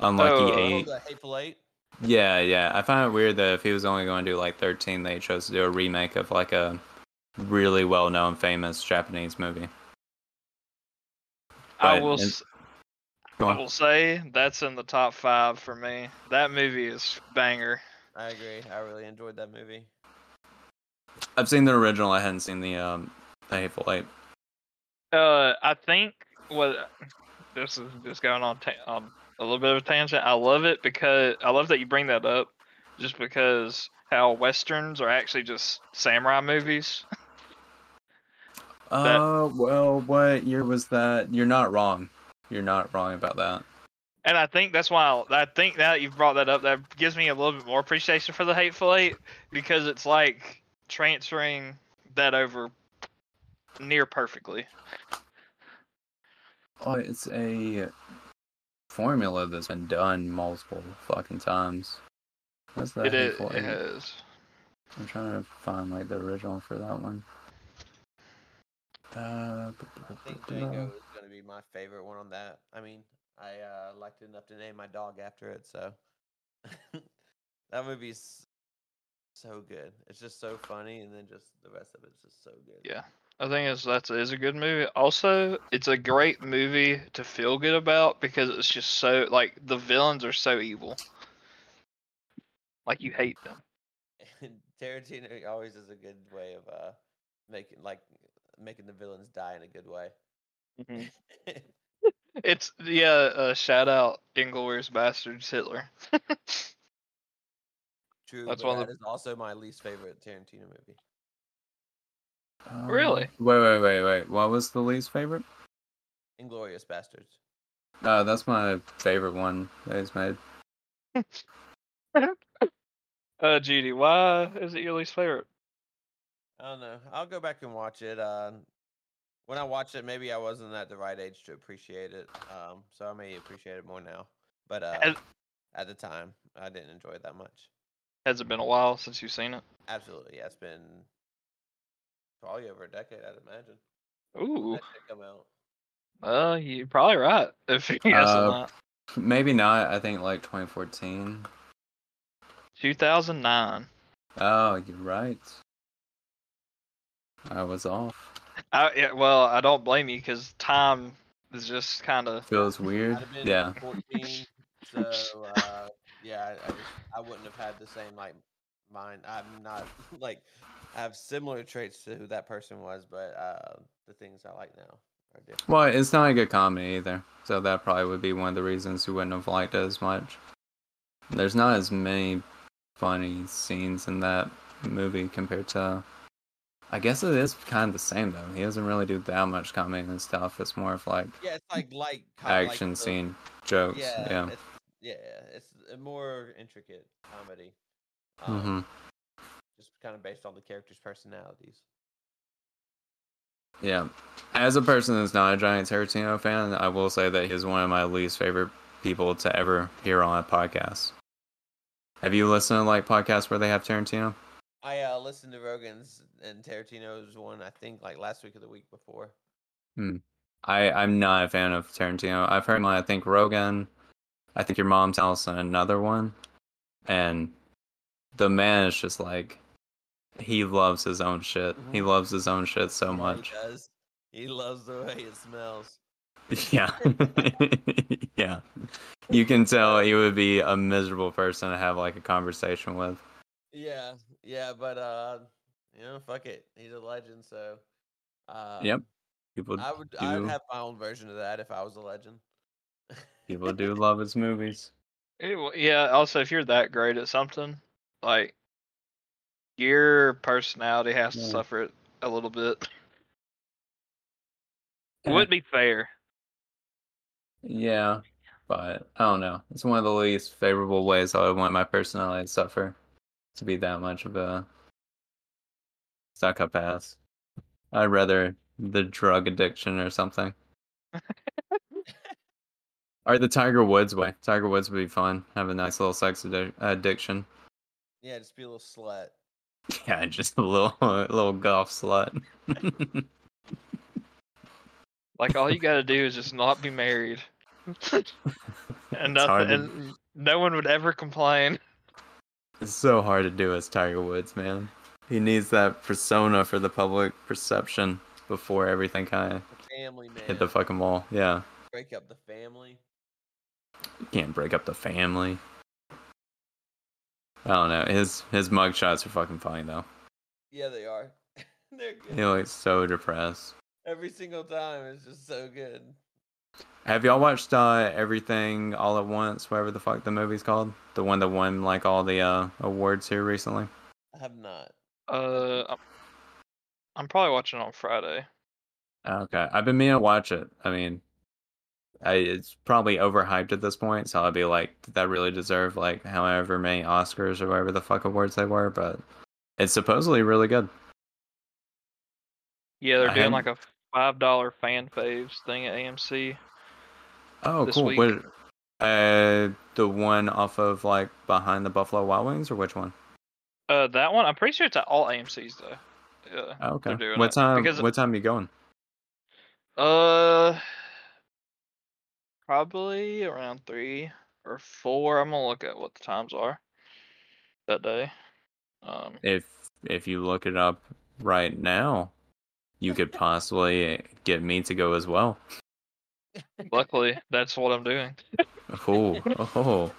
Unlucky Oh, eight. the Hateful Eight. Yeah, yeah. I find it weird that if he was only going to do like 13, they chose to do a remake of like a really well known, famous Japanese movie. I will. in- I will say that's in the top five for me. That movie is banger. I agree. I really enjoyed that movie. I've seen the original. I hadn't seen the um the Hateful Eight. Uh, I think what this is just going on ta- um, a little bit of a tangent. I love it because I love that you bring that up, just because how westerns are actually just samurai movies. (laughs) That- Uh, well, what year was that? You're not wrong. You're not wrong about that. And I think that's why I, I think now that you've brought that up, that gives me a little bit more appreciation for the Hateful Eight because it's like transferring that over near perfectly. Oh, it's a formula that's been done multiple fucking times. What's that? It is. Hateful It has. I'm trying to find like the original for that one. Uh, I think Django is going to be my favorite one on that. I mean, I uh, liked it enough to name my dog after it, so (laughs) that movie's so good. It's just so funny, and then just the rest of it's just so good. Yeah. I think it's that's is a good movie. Also, it's a great movie to feel good about because it's just so like the villains are so evil. Like you hate them. (laughs) And Tarantino always is a good way of uh making like making the villains die in a good way. (laughs) It's yeah. Uh, shout out Inglourious Basterds Hitler. (laughs) True, That's but one of that is also my least favorite Tarantino movie. Uh, Really? Wait, wait, wait, wait. What was the least favorite? Inglourious Basterds. Uh, that's my favorite one that he's made. (laughs) Uh, Judy, why is it your least favorite? I don't know. I'll go back and watch it. Uh, when I watched it, maybe I wasn't at the right age to appreciate it. Um, so I may appreciate it more now. But uh, at the time, I didn't enjoy it that much. Has it been a while since you've seen it? Absolutely, yeah, it's been probably over a decade, I'd imagine. Ooh, come out. uh, you're probably right. (laughs) If you guess Uh, not. Maybe not. I think like 2014. 2009. Oh, you're right. I was off. I, yeah, well, I don't blame you because time is just kind of. Feels weird. I'd have been Yeah. 14, so (laughs) uh, yeah, I, I just I wouldn't have had the same like mind. I'm not (laughs) like I have similar traits to who that person was, but uh, the things I like now are different. Well, it's not a good comedy either, so that probably would be one of the reasons you wouldn't have liked it as much. There's not as many funny scenes in that movie compared to. I guess it is kind of the same though. He doesn't really do that much comedy and stuff. It's more of like Yeah, it's like like of like action the- scene jokes. Yeah, Yeah. Yeah, it's a more intricate comedy. Um, hmm Just kind of based on the characters' personalities. Yeah. As a person that's not a giant Tarantino fan, I will say that he's one of my least favorite people to ever hear on a podcast. Have you listened to like podcasts where they have Tarantino? I uh, listened to Rogan's and Tarantino's one. I think like last week or the week before. I I'm not a fan of Tarantino. I've heard him. I think Rogan. I think your mom's house and another one, and the man is just like he loves his own shit. He Mhm. loves his own shit so Yeah, he much. does. he loves the way it smells. (laughs) Yeah. (laughs) yeah. You can tell he would be a miserable person to have like a conversation with. Yeah, yeah, but uh, you know, fuck it, he's a legend. So, uh, Yep. People I would, I would have my own version of that if I was a legend. (laughs) people do love his movies. It yeah. Also, if you're that great at something, like your personality has to suffer it a little bit. It Yeah. would be fair. Yeah, but I don't know. It's one of the least favorable ways I would want my personality to suffer. To be that much of a psychopath. I'd rather the drug addiction or something. (laughs) or the Tiger Woods way. Tiger Woods would be fun. Have a nice little sex addi- addiction. Yeah, just be a little slut. (laughs) Yeah, just a little (laughs) a little golf slut. (laughs) Like all you gotta do is just not be married, and nothing, to- and no one would ever complain. It's so hard to do as Tiger Woods, man. He needs that persona for the public perception before everything kind of hit the fucking wall. Yeah, Break up the family. You can't break up the family. I don't know. His his mugshots are fucking funny though. Yeah, they are. (laughs) They're good. He looks so depressed. Every single time, it's just so good. Have y'all watched uh, everything all at once? Whatever the fuck the movie's called, the one that won like all the uh, awards here recently. I have not. Uh, I'm- I'm probably watching on Friday. Okay, I've been meaning to watch it. I mean, I, it's probably overhyped at this point, so I'll be like, did that really deserve like however many Oscars or whatever the fuck awards they were? But it's supposedly really good. Yeah, they're I doing like a five dollar fan faves thing at AMC. Oh, cool. week. What, uh, the one off of like behind the Buffalo Wild Wings, or which one? Uh, that one I'm pretty sure it's at all AMC's though. Yeah. Oh, okay. What time? Because- What time are you going? Uh, probably around three or four. I'm gonna look at what the times are that day. Um, If if you look it up right now, you could (laughs) possibly get me to go as well. luckily, that's what I'm doing. Oh, oh,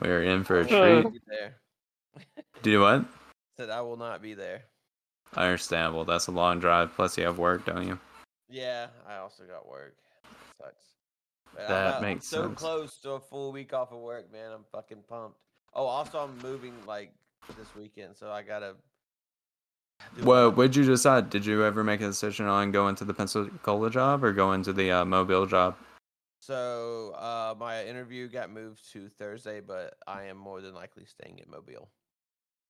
we're in for a treat. Be there. (laughs) Do what? Said I will not be there. Understandable. That's a long drive. Plus, you have work, don't you? Yeah, I also got work. Sucks. I'm That I'm makes so sense. close to a full week off of work, man. I'm fucking pumped. Oh, also I'm moving like this weekend, so I gotta. Well, what'd you decide? Did you ever make a decision on going to the Pensacola job or going to the uh, Mobile job? So uh, my interview got moved to Thursday, but I am more than likely staying in Mobile.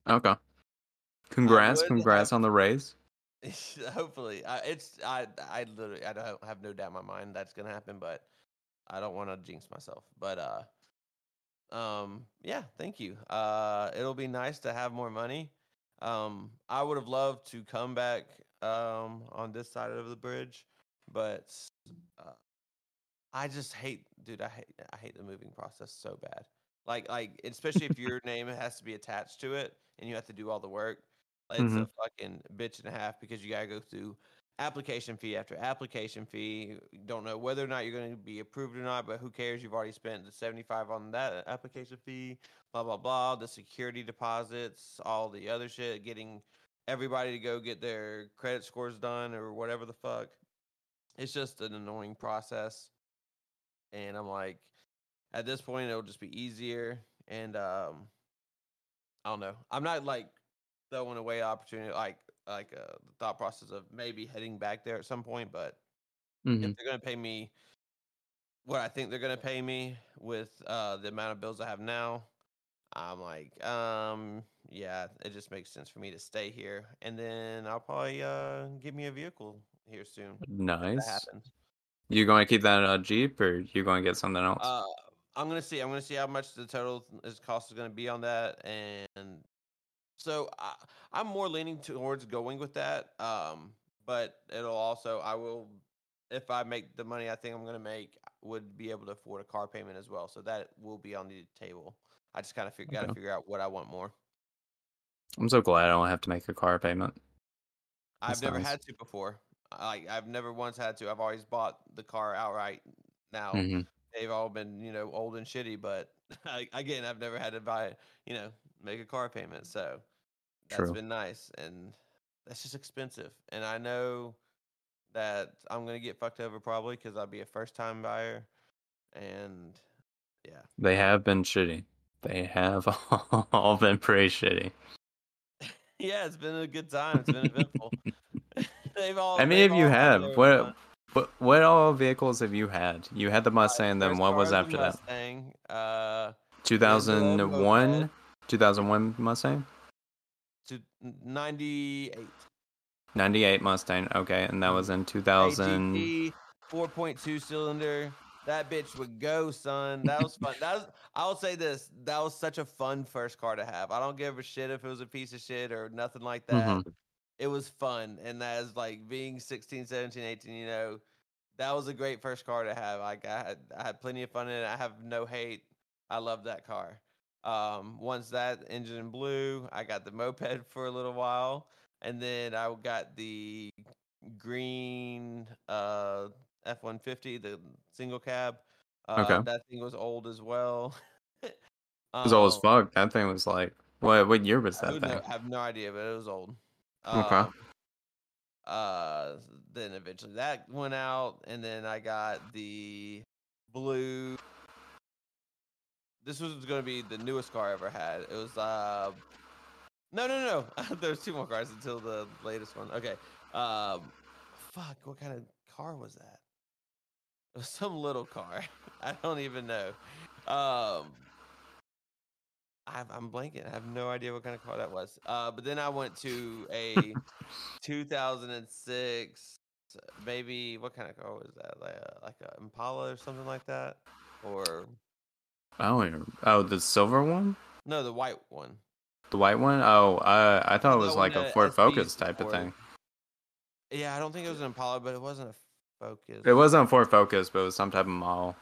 Okay. Congrats, congrats have- on the raise. (laughs) Hopefully, I, it's I I literally I don't have no doubt in my mind that's gonna happen, but I don't want to jinx myself. But uh, um, yeah, thank you. Uh, it'll be nice to have more money. Um, I would have loved to come back um on this side of the bridge, but uh, I just hate, dude. I hate I hate the moving process so bad. Like like especially if your (laughs) name has to be attached to it and you have to do all the work. Like, It's a fucking bitch and a half because you gotta go through application fee after application fee. You don't know whether or not you're going to be approved or not, but who cares? You've already spent the 75 on that application fee, blah, blah, blah. The security deposits, all the other shit, getting everybody to go get their credit scores done or whatever the fuck. It's just an annoying process. And I'm like, at this point, it'll just be easier. And um, I don't know. I'm not like throwing away opportunity, like like uh, the thought process of maybe heading back there at some point. But Mhm. if they're gonna pay me what I think they're gonna pay me with uh, the amount of bills I have now, I'm like, um, yeah, it just makes sense for me to stay here, and then I'll probably uh, get me a vehicle here soon. Nice. You going to keep that a Jeep or you going to get something else? Uh, I'm gonna see. I'm gonna see how much the total is cost is gonna be on that, and so I, I'm more leaning towards going with that. Um, but it'll also I will, if I make the money I think I'm gonna make, would be able to afford a car payment as well. So that will be on the table. I just kind of fig- got to figure out what I want more. I'm so glad I don't have to make a car payment. I've never nice. had to before. Like I've never once had to. I've always bought the car outright. Now hmm they've all been you know old and shitty, but (laughs) I, again, I've never had to buy it, you know make a car payment. So that's True. been nice, and that's just expensive. And I know that I'm gonna get fucked over probably because I'll be a first time buyer, and yeah, They have been shitty. They have (laughs) all been pretty shitty. (laughs) yeah, it's been a good time. It's been eventful. (laughs) they've all. How many of you have? What, fun. what what all vehicles have you had? You had the Mustang, then what was after that? Mustang, Uh, 2001? Moped. 2001 Mustang? to 98. 98 Mustang. Okay, and that was in 2000. AGT 4.2 cylinder. That bitch would go, son. That was fun. that was. I'll say this. That was such a fun first car to have. I don't give a shit if it was a piece of shit or nothing like that. Mhm. It was fun, and that is like being 16, 17, 18, you know, that was a great first car to have. Like I had, I had plenty of fun in it. I have no hate. I love that car. Um, once that engine blew, I got the moped for a little while, and then I got the green uh F one fifty, the single cab. Uh, Okay. that thing was old as well. It was old as Um, fuck. That thing was like, what what year was that would thing? know- have no idea, but it was old. Okay. Um, uh, then eventually that went out, and then I got the blue. This was going to be the newest car I ever had. It was uh, no, no, no. (laughs) There's two more cars until the latest one. Okay. Um, fuck. What kind of car was that? It was some little car. (laughs) I don't even know. Um, I, I'm blanking. I have no idea what kind of car that was. Uh, but then I went to a (laughs) 2006, maybe what kind of car was that? Like a, like a Impala or something like that, or I don't even. Oh, the silver one, no, the white one. the white one. Oh, uh, I thought it was like a that Ford Focus type of thing. Yeah, I don't think it was an Impala, but it wasn't a Focus. It wasn't a Ford Focus, but it was some type of model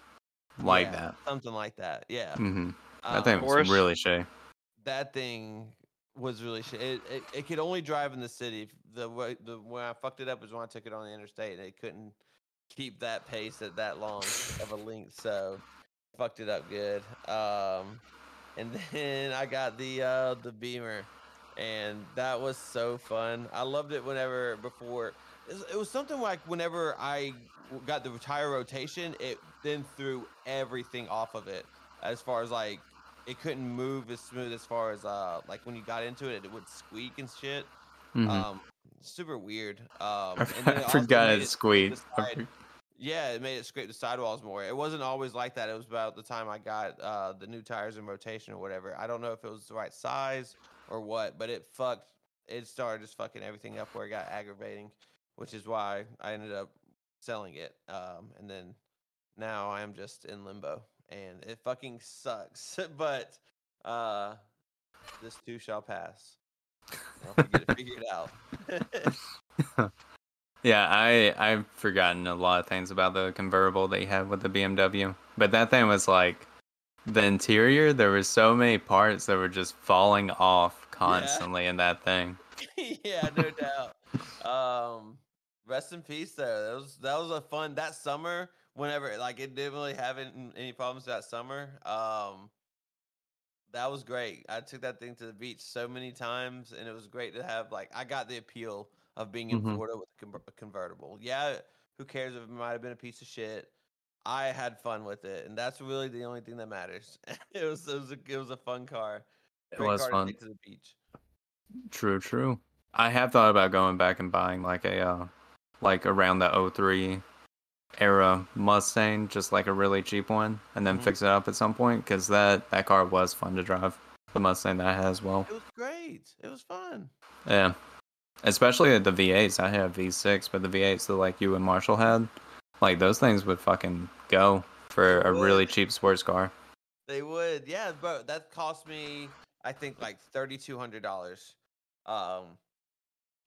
like Yeah, that. something like that. Yeah, hmm That Um, thing was Forrest? really shitty. that thing was really shit. It, it it could only drive in the city. The way the when I fucked it up was when I took it on the interstate, and it couldn't keep that pace at that long of a length. So fucked it up good. Um, and (laughs) then I got the uh the Beamer, and that was so fun. I loved it whenever before. It was, something like whenever I got the tire rotation, it then threw everything off of it. As far as like it couldn't move as smooth as far as uh like when you got into it, it would squeak and shit. Mhm. Um, super weird. Um, I, and then (laughs) I forgot it squeaked. I side- for- yeah, it made it scrape the sidewalls more. It wasn't always like that. It was about the time I got uh, the new tires in rotation or whatever. I don't know if it was the right size or what, but it fucked. It started just fucking everything up where it got aggravating, which is why I ended up selling it. Um, and then now I am just in limbo, and it fucking sucks. (laughs) but uh, this too shall pass. I'll get it figured out. (laughs) (laughs) Yeah, I I've forgotten a lot of things about the convertible they had with the BMW, but that thing was like the interior. There were so many parts that were just falling off constantly in that thing. (laughs) yeah, no doubt. Um, rest in peace. Though that was that was a fun that summer. Whenever like it didn't really have any, any problems that summer. Um, that was great. I took that thing to the beach so many times, and it was great to have like I got the appeal of being in Mhm. Florida with a conver- a convertible. Yeah, who cares if it might have been a piece of shit? I had fun with it, and that's really the only thing that matters. (laughs) it was it was a, it was a fun car. It Great was car fun. to to the beach. True, true. I have thought about going back and buying like a uh like around the 03 era Mustang, just like a really cheap one, and then Mhm. fix it up at some point because that that car was fun to drive. The Mustang that I had as well. It was great. It was fun. Yeah, especially at the V8s. I had a V6, but the V8s that like you and Marshall had, like those things would fucking go for They a really cheap sports car. They would, yeah, bro. That cost me, I think, like thirty two hundred dollars. Um,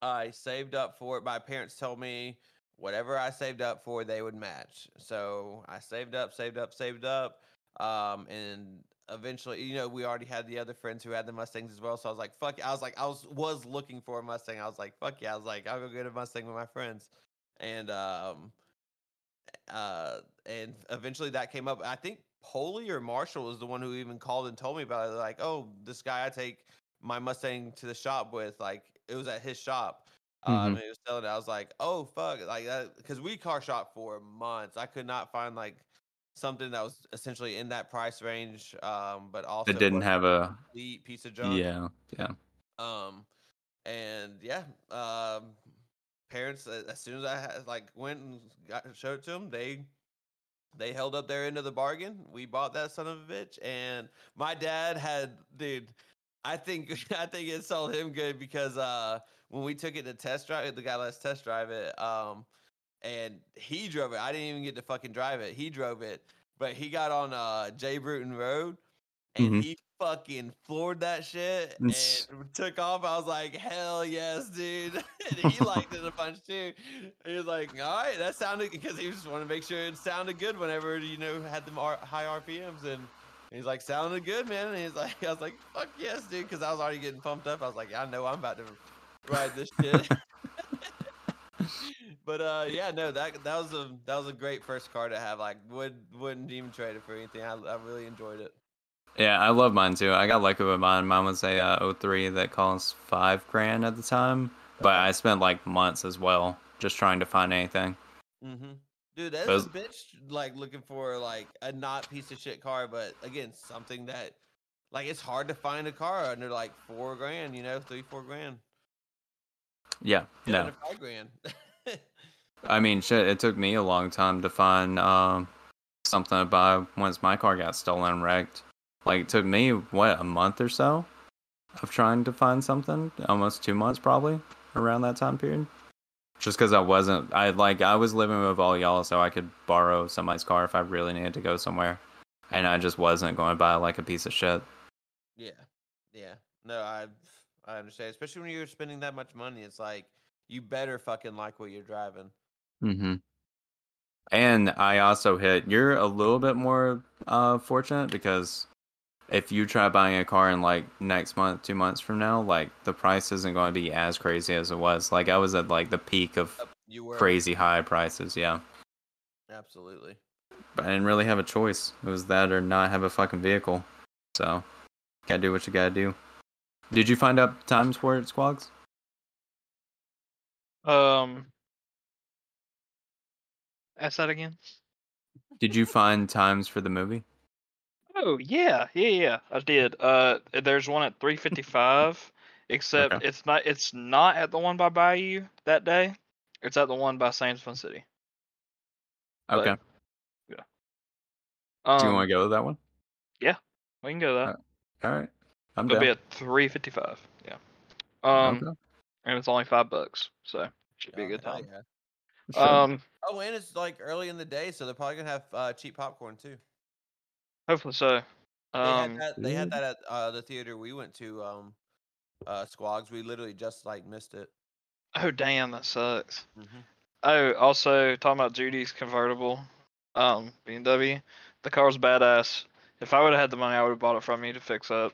I saved up for it. My parents told me whatever I saved up for, they would match. So I saved up, saved up, saved up. Um, and eventually, you know, we already had the other friends who had the Mustangs as well. So I was like, fuck. I was like, I was was looking for a Mustang. I was like, fuck yeah. I was like, I'll go get a Mustang with my friends. and um, uh, and eventually that came up. I think Polly or Marshall was the one who even called and told me about it. Like, oh, this guy I take my Mustang to the shop with, like, it was at his shop. Um, Mhm. and he was selling it. I was like, oh fuck, like that, because we car shop for months. I could not find like something that was essentially in that price range, um, but also It didn't have a complete piece of junk. yeah, yeah. Um, and yeah, um, parents as soon as I had, like went and got showed it to them, they they held up their end of the bargain. We bought that son of a bitch, and my dad had dude. I think (laughs) I think it sold him good because uh when we took it to test drive, the guy let us test drive it. Um, and he drove it. I didn't even get to fucking drive it. He drove it, but he got on uh Jay Bruton Road, and Mhm. he fucking floored that shit and took off. I was like, hell yes, dude. (laughs) and he (laughs) liked it a bunch too. He was like, all right, that sounded because he just wanted to make sure it sounded good whenever you know had them R- high RPMs and. He's like, sounded good, man. And he's like, (laughs) I was like, fuck yes, dude, because I was already getting pumped up. I was like, I know I'm about to ride this shit. But uh, yeah, no, that that was a that was a great first car to have. Like, would wouldn't even trade it for anything. I I really enjoyed it. Yeah, I love mine too. I got lucky with mine. Mine was a uh, 03 that cost five grand at the time, but I spent like months as well just trying to find anything. Mm-hmm. Dude, that's Those- a bitch. Like looking for like a not piece of shit car, but again, something that like it's hard to find a car under like four grand. You know, three four grand. Yeah, no. under five grand. (laughs) I mean, shit, it took me a long time to find um, something to buy once my car got stolen and wrecked. Like, it took me, what, a month or so of trying to find something? Almost two months, probably, around that time period. Just because I wasn't, I like, I was living with all y'all, so I could borrow somebody's car if I really needed to go somewhere. And I just wasn't going to buy, like, a piece of shit. Yeah, yeah. No, I I understand. Especially when you're spending that much money, it's like you better fucking like what you're driving. Mm-hmm. And I also hit. You're a little bit more uh, fortunate because if you try buying a car in like next month, two months from now, like the price isn't going to be as crazy as it was. Like I was at like the peak of You were crazy high prices. Yeah, absolutely. but I didn't really have a choice. It was that or not have a fucking vehicle. So gotta do what you gotta do. Did you find out times for it, Squags? Um, ask that again. Did you find times for the movie? Oh yeah, yeah, yeah. I did. Uh, there's one at 355, except Okay. it's not. It's not at the one by Bayou that day. It's at the one by Sam's Fun City. But, Okay. Um, do you want to go to that one? Yeah, we can go to that. All right. I'm It'll down. be at 355. Yeah. Um, Okay. and it's only five bucks, so should be a good time. yeah. Sure. Um, Oh, and it's like early in the day, so they're probably gonna have uh, cheap popcorn too. hopefully so. They Um, had that. They had that at uh, the theater we went to. Um, uh, Squags. We literally just like missed it. oh damn, that sucks. Mm-hmm. Oh, also talking about Judy's convertible, um, BMW. The car's badass. If I would have had the money, I would have bought it from you to fix up.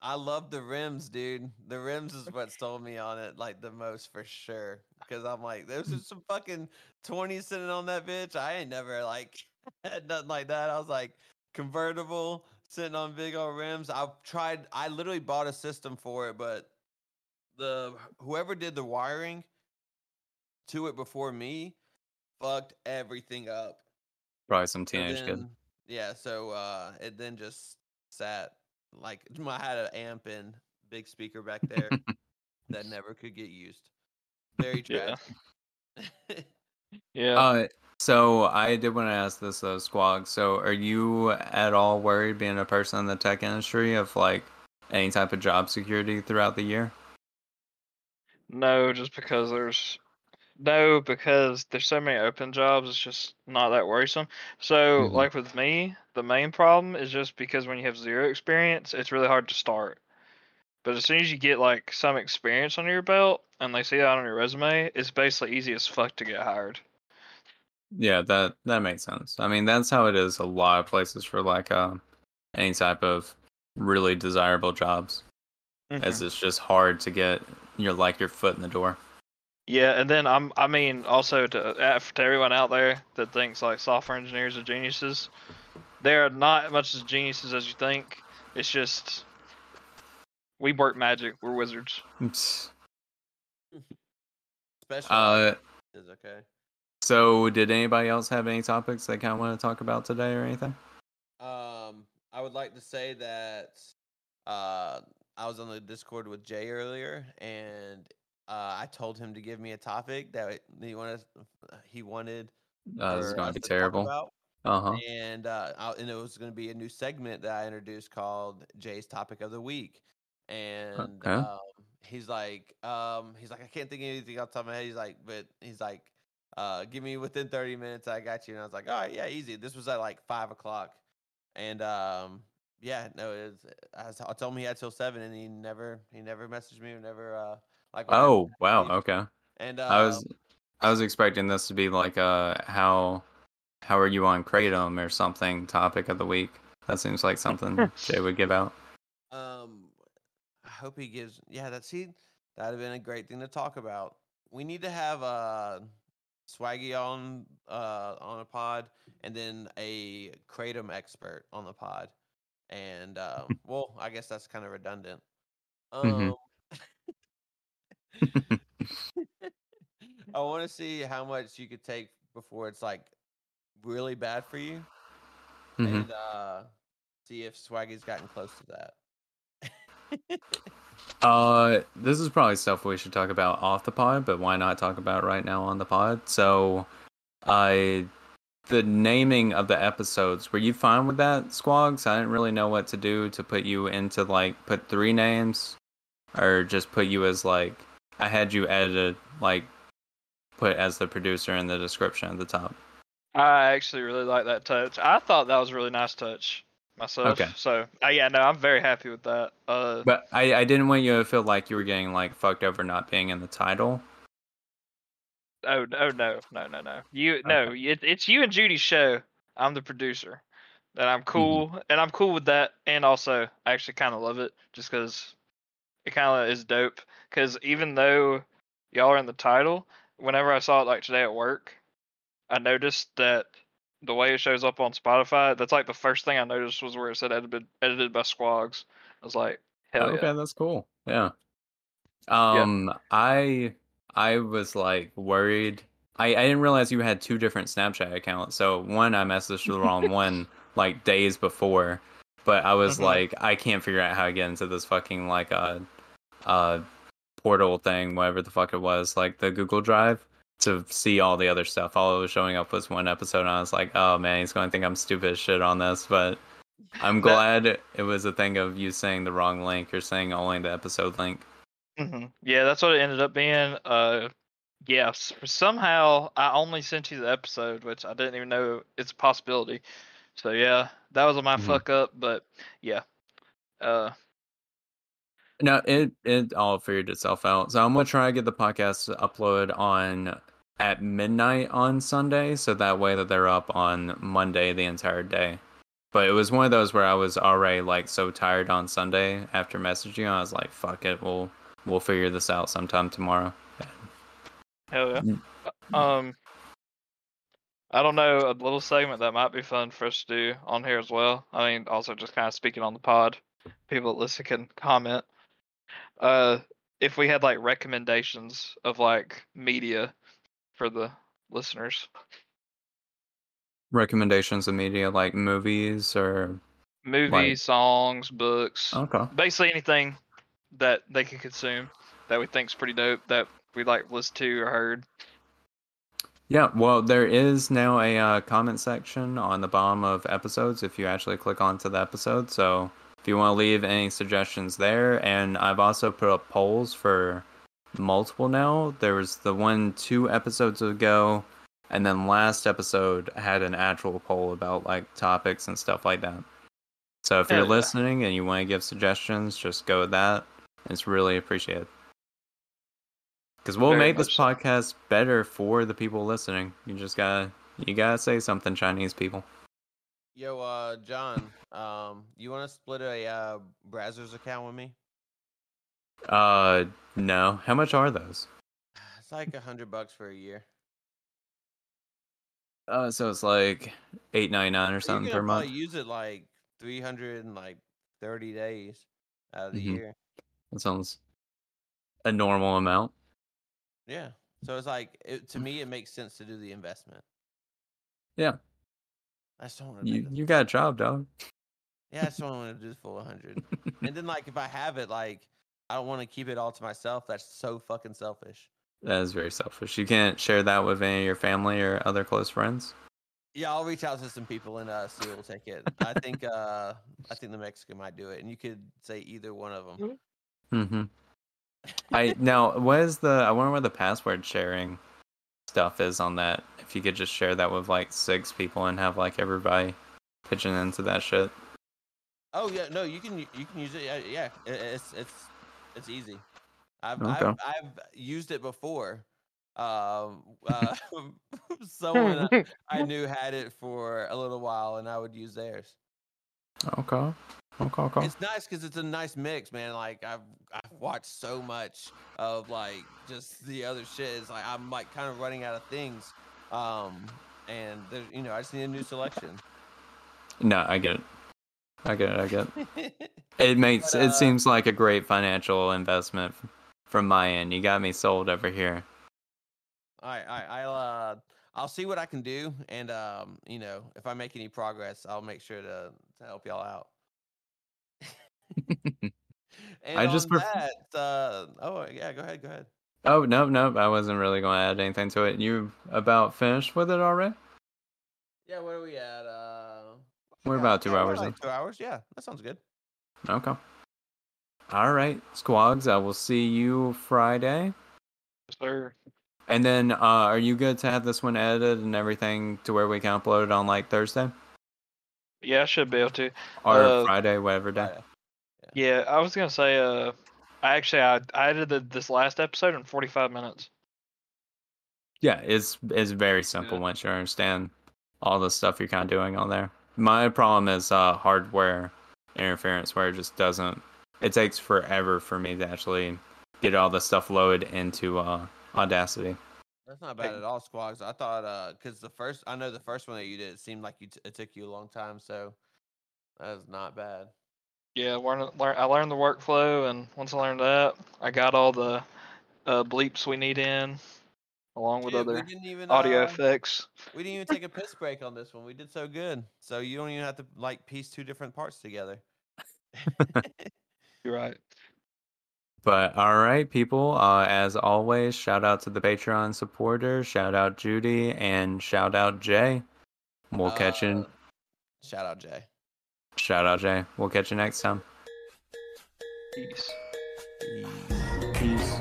I love the rims, dude. The rims is what sold me on it like the most for sure. Because I'm like, there's just some fucking 20 sitting on that bitch. I ain't never like (laughs) had nothing like that. I was like, convertible sitting on big old rims. I've tried, I literally bought a system for it, but the whoever did the wiring to it before me fucked everything up. Probably some So teenage kid. Yeah, so uh it then just sat like (laughs) I had an amp and big speaker back there that (laughs) never could get used. Very Yeah. tragic. (laughs) Yeah. Uh, so I did want to ask this though, Squog. So are you at all worried being a person in the tech industry of like any type of job security throughout the year? No, just because there's no because there's so many open jobs. It's just not that worrisome. So Mhm. like with me, the main problem is just because when you have zero experience, it's really hard to start. But as soon as you get like some experience under your belt and they see that on your resume, it's basically easy as fuck to get hired. Yeah, that that makes sense. I mean, that's how it is a lot of places for like um any type of really desirable jobs, as it's just hard to get your like your foot in the door. Yeah, and then I'm I mean also to uh, to everyone out there that thinks like software engineers are geniuses, they're not as much as geniuses as you think. It's just we work magic. We're wizards. Psst. (laughs) Special Uh, is okay. so did anybody else have any topics they kind of want to talk about today or anything? Um, I would like to say that uh, I was on the Discord with Jay earlier, and uh, I told him to give me a topic that he wanted. He wanted. Uh, this is gonna be terrible. Uh huh. And uh, I, and it was going to be a new segment that I introduced called Jay's Topic of the Week. And Okay. um, he's like, um, he's like, I can't think of anything off the top of my head. He's like, but he's like, uh, give me within 30 minutes. I got you. And I was like, all right, yeah, easy. This was at like five o'clock. And um, yeah, no, it was, I, was- I told him he had till seven, and he never, he never messaged me or never, uh, like. Oh wow. He- Okay. And uh, I was I was expecting this to be like uh how how are you on kratom or something topic of the week. That seems like something (laughs) Jay would give out. Um, I hope he gives. Yeah, that's he. That'd have been a great thing to talk about. We need to have uh, Swaggy on uh on a pod, and then a kratom expert on the pod. And um, (laughs) well, I guess that's kind of redundant. Um, Mhm. (laughs) I want to see how much you could take before it's like really bad for you, Mhm. and uh, see if Swaggy's gotten close to that. Uh, this is probably stuff we should talk about off the pod, but why not talk about right now on the pod? So, I the naming of the episodes. Were you fine with that, Squags? I didn't really know what to do to put you into like put three names, or just put you as like I had you edited like put as the producer in the description at the top. I actually really like that touch. I thought that was a really nice touch myself. Okay. So uh, yeah, no, I'm very happy with that. Uh, But I I didn't want you to feel like you were getting like fucked over not being in the title. oh, oh no, no, no, no. You no, it, it's you and Judy's show. I'm the producer, and I'm cool, and I'm cool with that. And also, I actually kind of love it just because it kind of is dope. Because even though y'all are in the title, whenever I saw it like today at work, I noticed that the way it shows up on Spotify, that's like the first thing I noticed was where it said edited edited by Squags. I was like, hell okay, yeah. that's cool. Yeah. Um, I I was like worried. I I didn't realize you had two different Snapchat accounts. So one I messaged the wrong (laughs) one like days before, but I was Mhm. like I can't figure out how to get into this fucking like uh uh portal thing, whatever the fuck it was, like the Google Drive to see all the other stuff. All it was showing up was one episode, and I was like, oh man, he's going to think I'm stupid as shit on this, but. I'm (laughs) That- glad it was a thing of you saying the wrong link or saying only the episode link. hmm Yeah, that's what it ended up being. Uh, yes. Somehow I only sent you the episode, which I didn't even know it's a possibility. So yeah, that was my Mhm. fuck up. But yeah, uh, No, it it all figured itself out. So I'm gonna try to get the podcast to upload on at midnight on Sunday, so that way that they're up on Monday the entire day. But it was one of those where I was already like so tired on Sunday after messaging. I was like, "Fuck it, we'll we'll figure this out sometime tomorrow." hell yeah. Mm. Um, I don't know a little segment that might be fun for us to do on here as well. I mean, also just kind of speaking on the pod, people that listen can comment. Uh, if we had like recommendations of like media for the listeners. Recommendations of media like movies or movies, songs, books, okay. basically anything that they can consume that we think's pretty dope that we like listen to or heard. Yeah, well, there is now a uh, comment section on the bottom of episodes if you actually click onto the episode. So you want to leave any suggestions there, and I've also put up polls for multiple now. There was the one two episodes ago, and then last episode had an actual poll about like topics and stuff like that. So if you're listening and you want to give suggestions, just go with that. It's really appreciated. Because we'll Very make this so. podcast better for the people listening. You just gotta you gotta say something, Chinese people. Yo, uh, John, um, you want to split a uh, Brazzers account with me? Uh no. How much are those? It's like a hundred bucks for a year. Uh, so it's like eight ninety nine or something per month. use it like three hundred and like thirty days out of the Mhm. year. That sounds a normal amount. Yeah. So it's like it, to me, it makes sense to do the investment. Yeah. I just don't want to. You you got a job, dog. Yeah, I just don't want to do the full hundred. and then like if I have it, like I don't want to keep it all to myself. That's so fucking selfish. That is very selfish. You can't share that with any of your family or other close friends. Yeah, I'll reach out to some people and uh, see who will take it. I think uh, I think the Mexican might do it, and you could say either one of them. Mm-hmm. I now what is the I wonder what the password sharing stuff is on that. If you could just share that with like six people and have like everybody pitching into that shit. Oh yeah, no, you can you can use it. Yeah, yeah it's it's it's easy. I've Okay. I've, I've used it before. Um, uh, (laughs) (laughs) someone I- (laughs) I knew had it for a little while, and I would use theirs. Okay. Okay, okay. It's nice because it's a nice mix, man. Like I've I've watched so much of like just the other shit. It's like I'm like kind of running out of things, um, and there's you know I just need a new selection. No, I get it. I get it, I get it. (laughs) It makes But, it uh, seems like a great financial investment from my end. You got me sold over here. All right, all right. I'll uh, I'll see what I can do, and um, you know, if I make any progress, I'll make sure to to help y'all out. (laughs) and I on just pref- that, uh, oh yeah, go ahead, go ahead. Oh no, no, I wasn't really going to add anything to it. You about finished with it already? Yeah, where are we at? Uh, We're yeah, about two yeah, hours like in. Two hours, yeah, that sounds good. Okay. All right, Squags. I will see you Friday. Yes, Sir. And then, uh, are you good to have this one edited and everything to where we can upload it on like Thursday Yeah, I should be able to. or Uh, Friday, whatever day? Friday. Yeah, I was gonna say, uh, I actually I, I edited this last episode in 45 minutes. Yeah, it's it's very simple Yeah. once you understand all the stuff you're kind of doing on there. My problem is uh, hardware interference, where it just doesn't. It takes forever for me to actually get all the stuff loaded into uh, Audacity. That's not bad at all, Squags. I thought, uh, because the first, I know the first one that you did, it seemed like you t- it took you a long time, so that is not bad. Yeah, learn, learn I learned the workflow, and once I learned that, I got all the uh, bleeps we need in, along with Dude, other even audio uh, effects. We didn't even take a piss break on this one. We did so good, so you don't even have to like piece two different parts together. You're right. But all right, people. Uh, as always, shout out to the Patreon supporters. Shout out Judy and shout out Jay. We'll catch you. Uh, Shout out Jay. Shout out Jay. We'll catch you next time. Peace. Peace.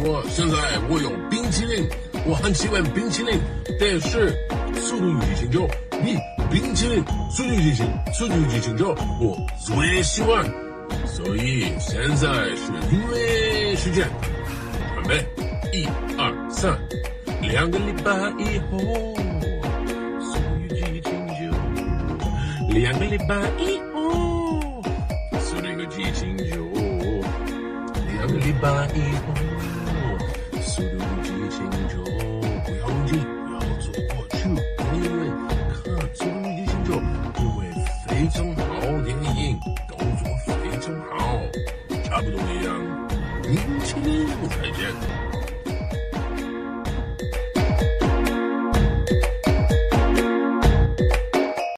我现在我有冰淇淋，我很喜欢冰淇淋，但是《速度与激情九》比冰淇淋《速度与激情》《速度与激情九》我最喜欢，所以现在是音乐时间，准备，一二三， 两个礼拜以后，送你激情酒。两个礼拜以后，送你个激情酒。两个礼拜以后，送你个激情酒。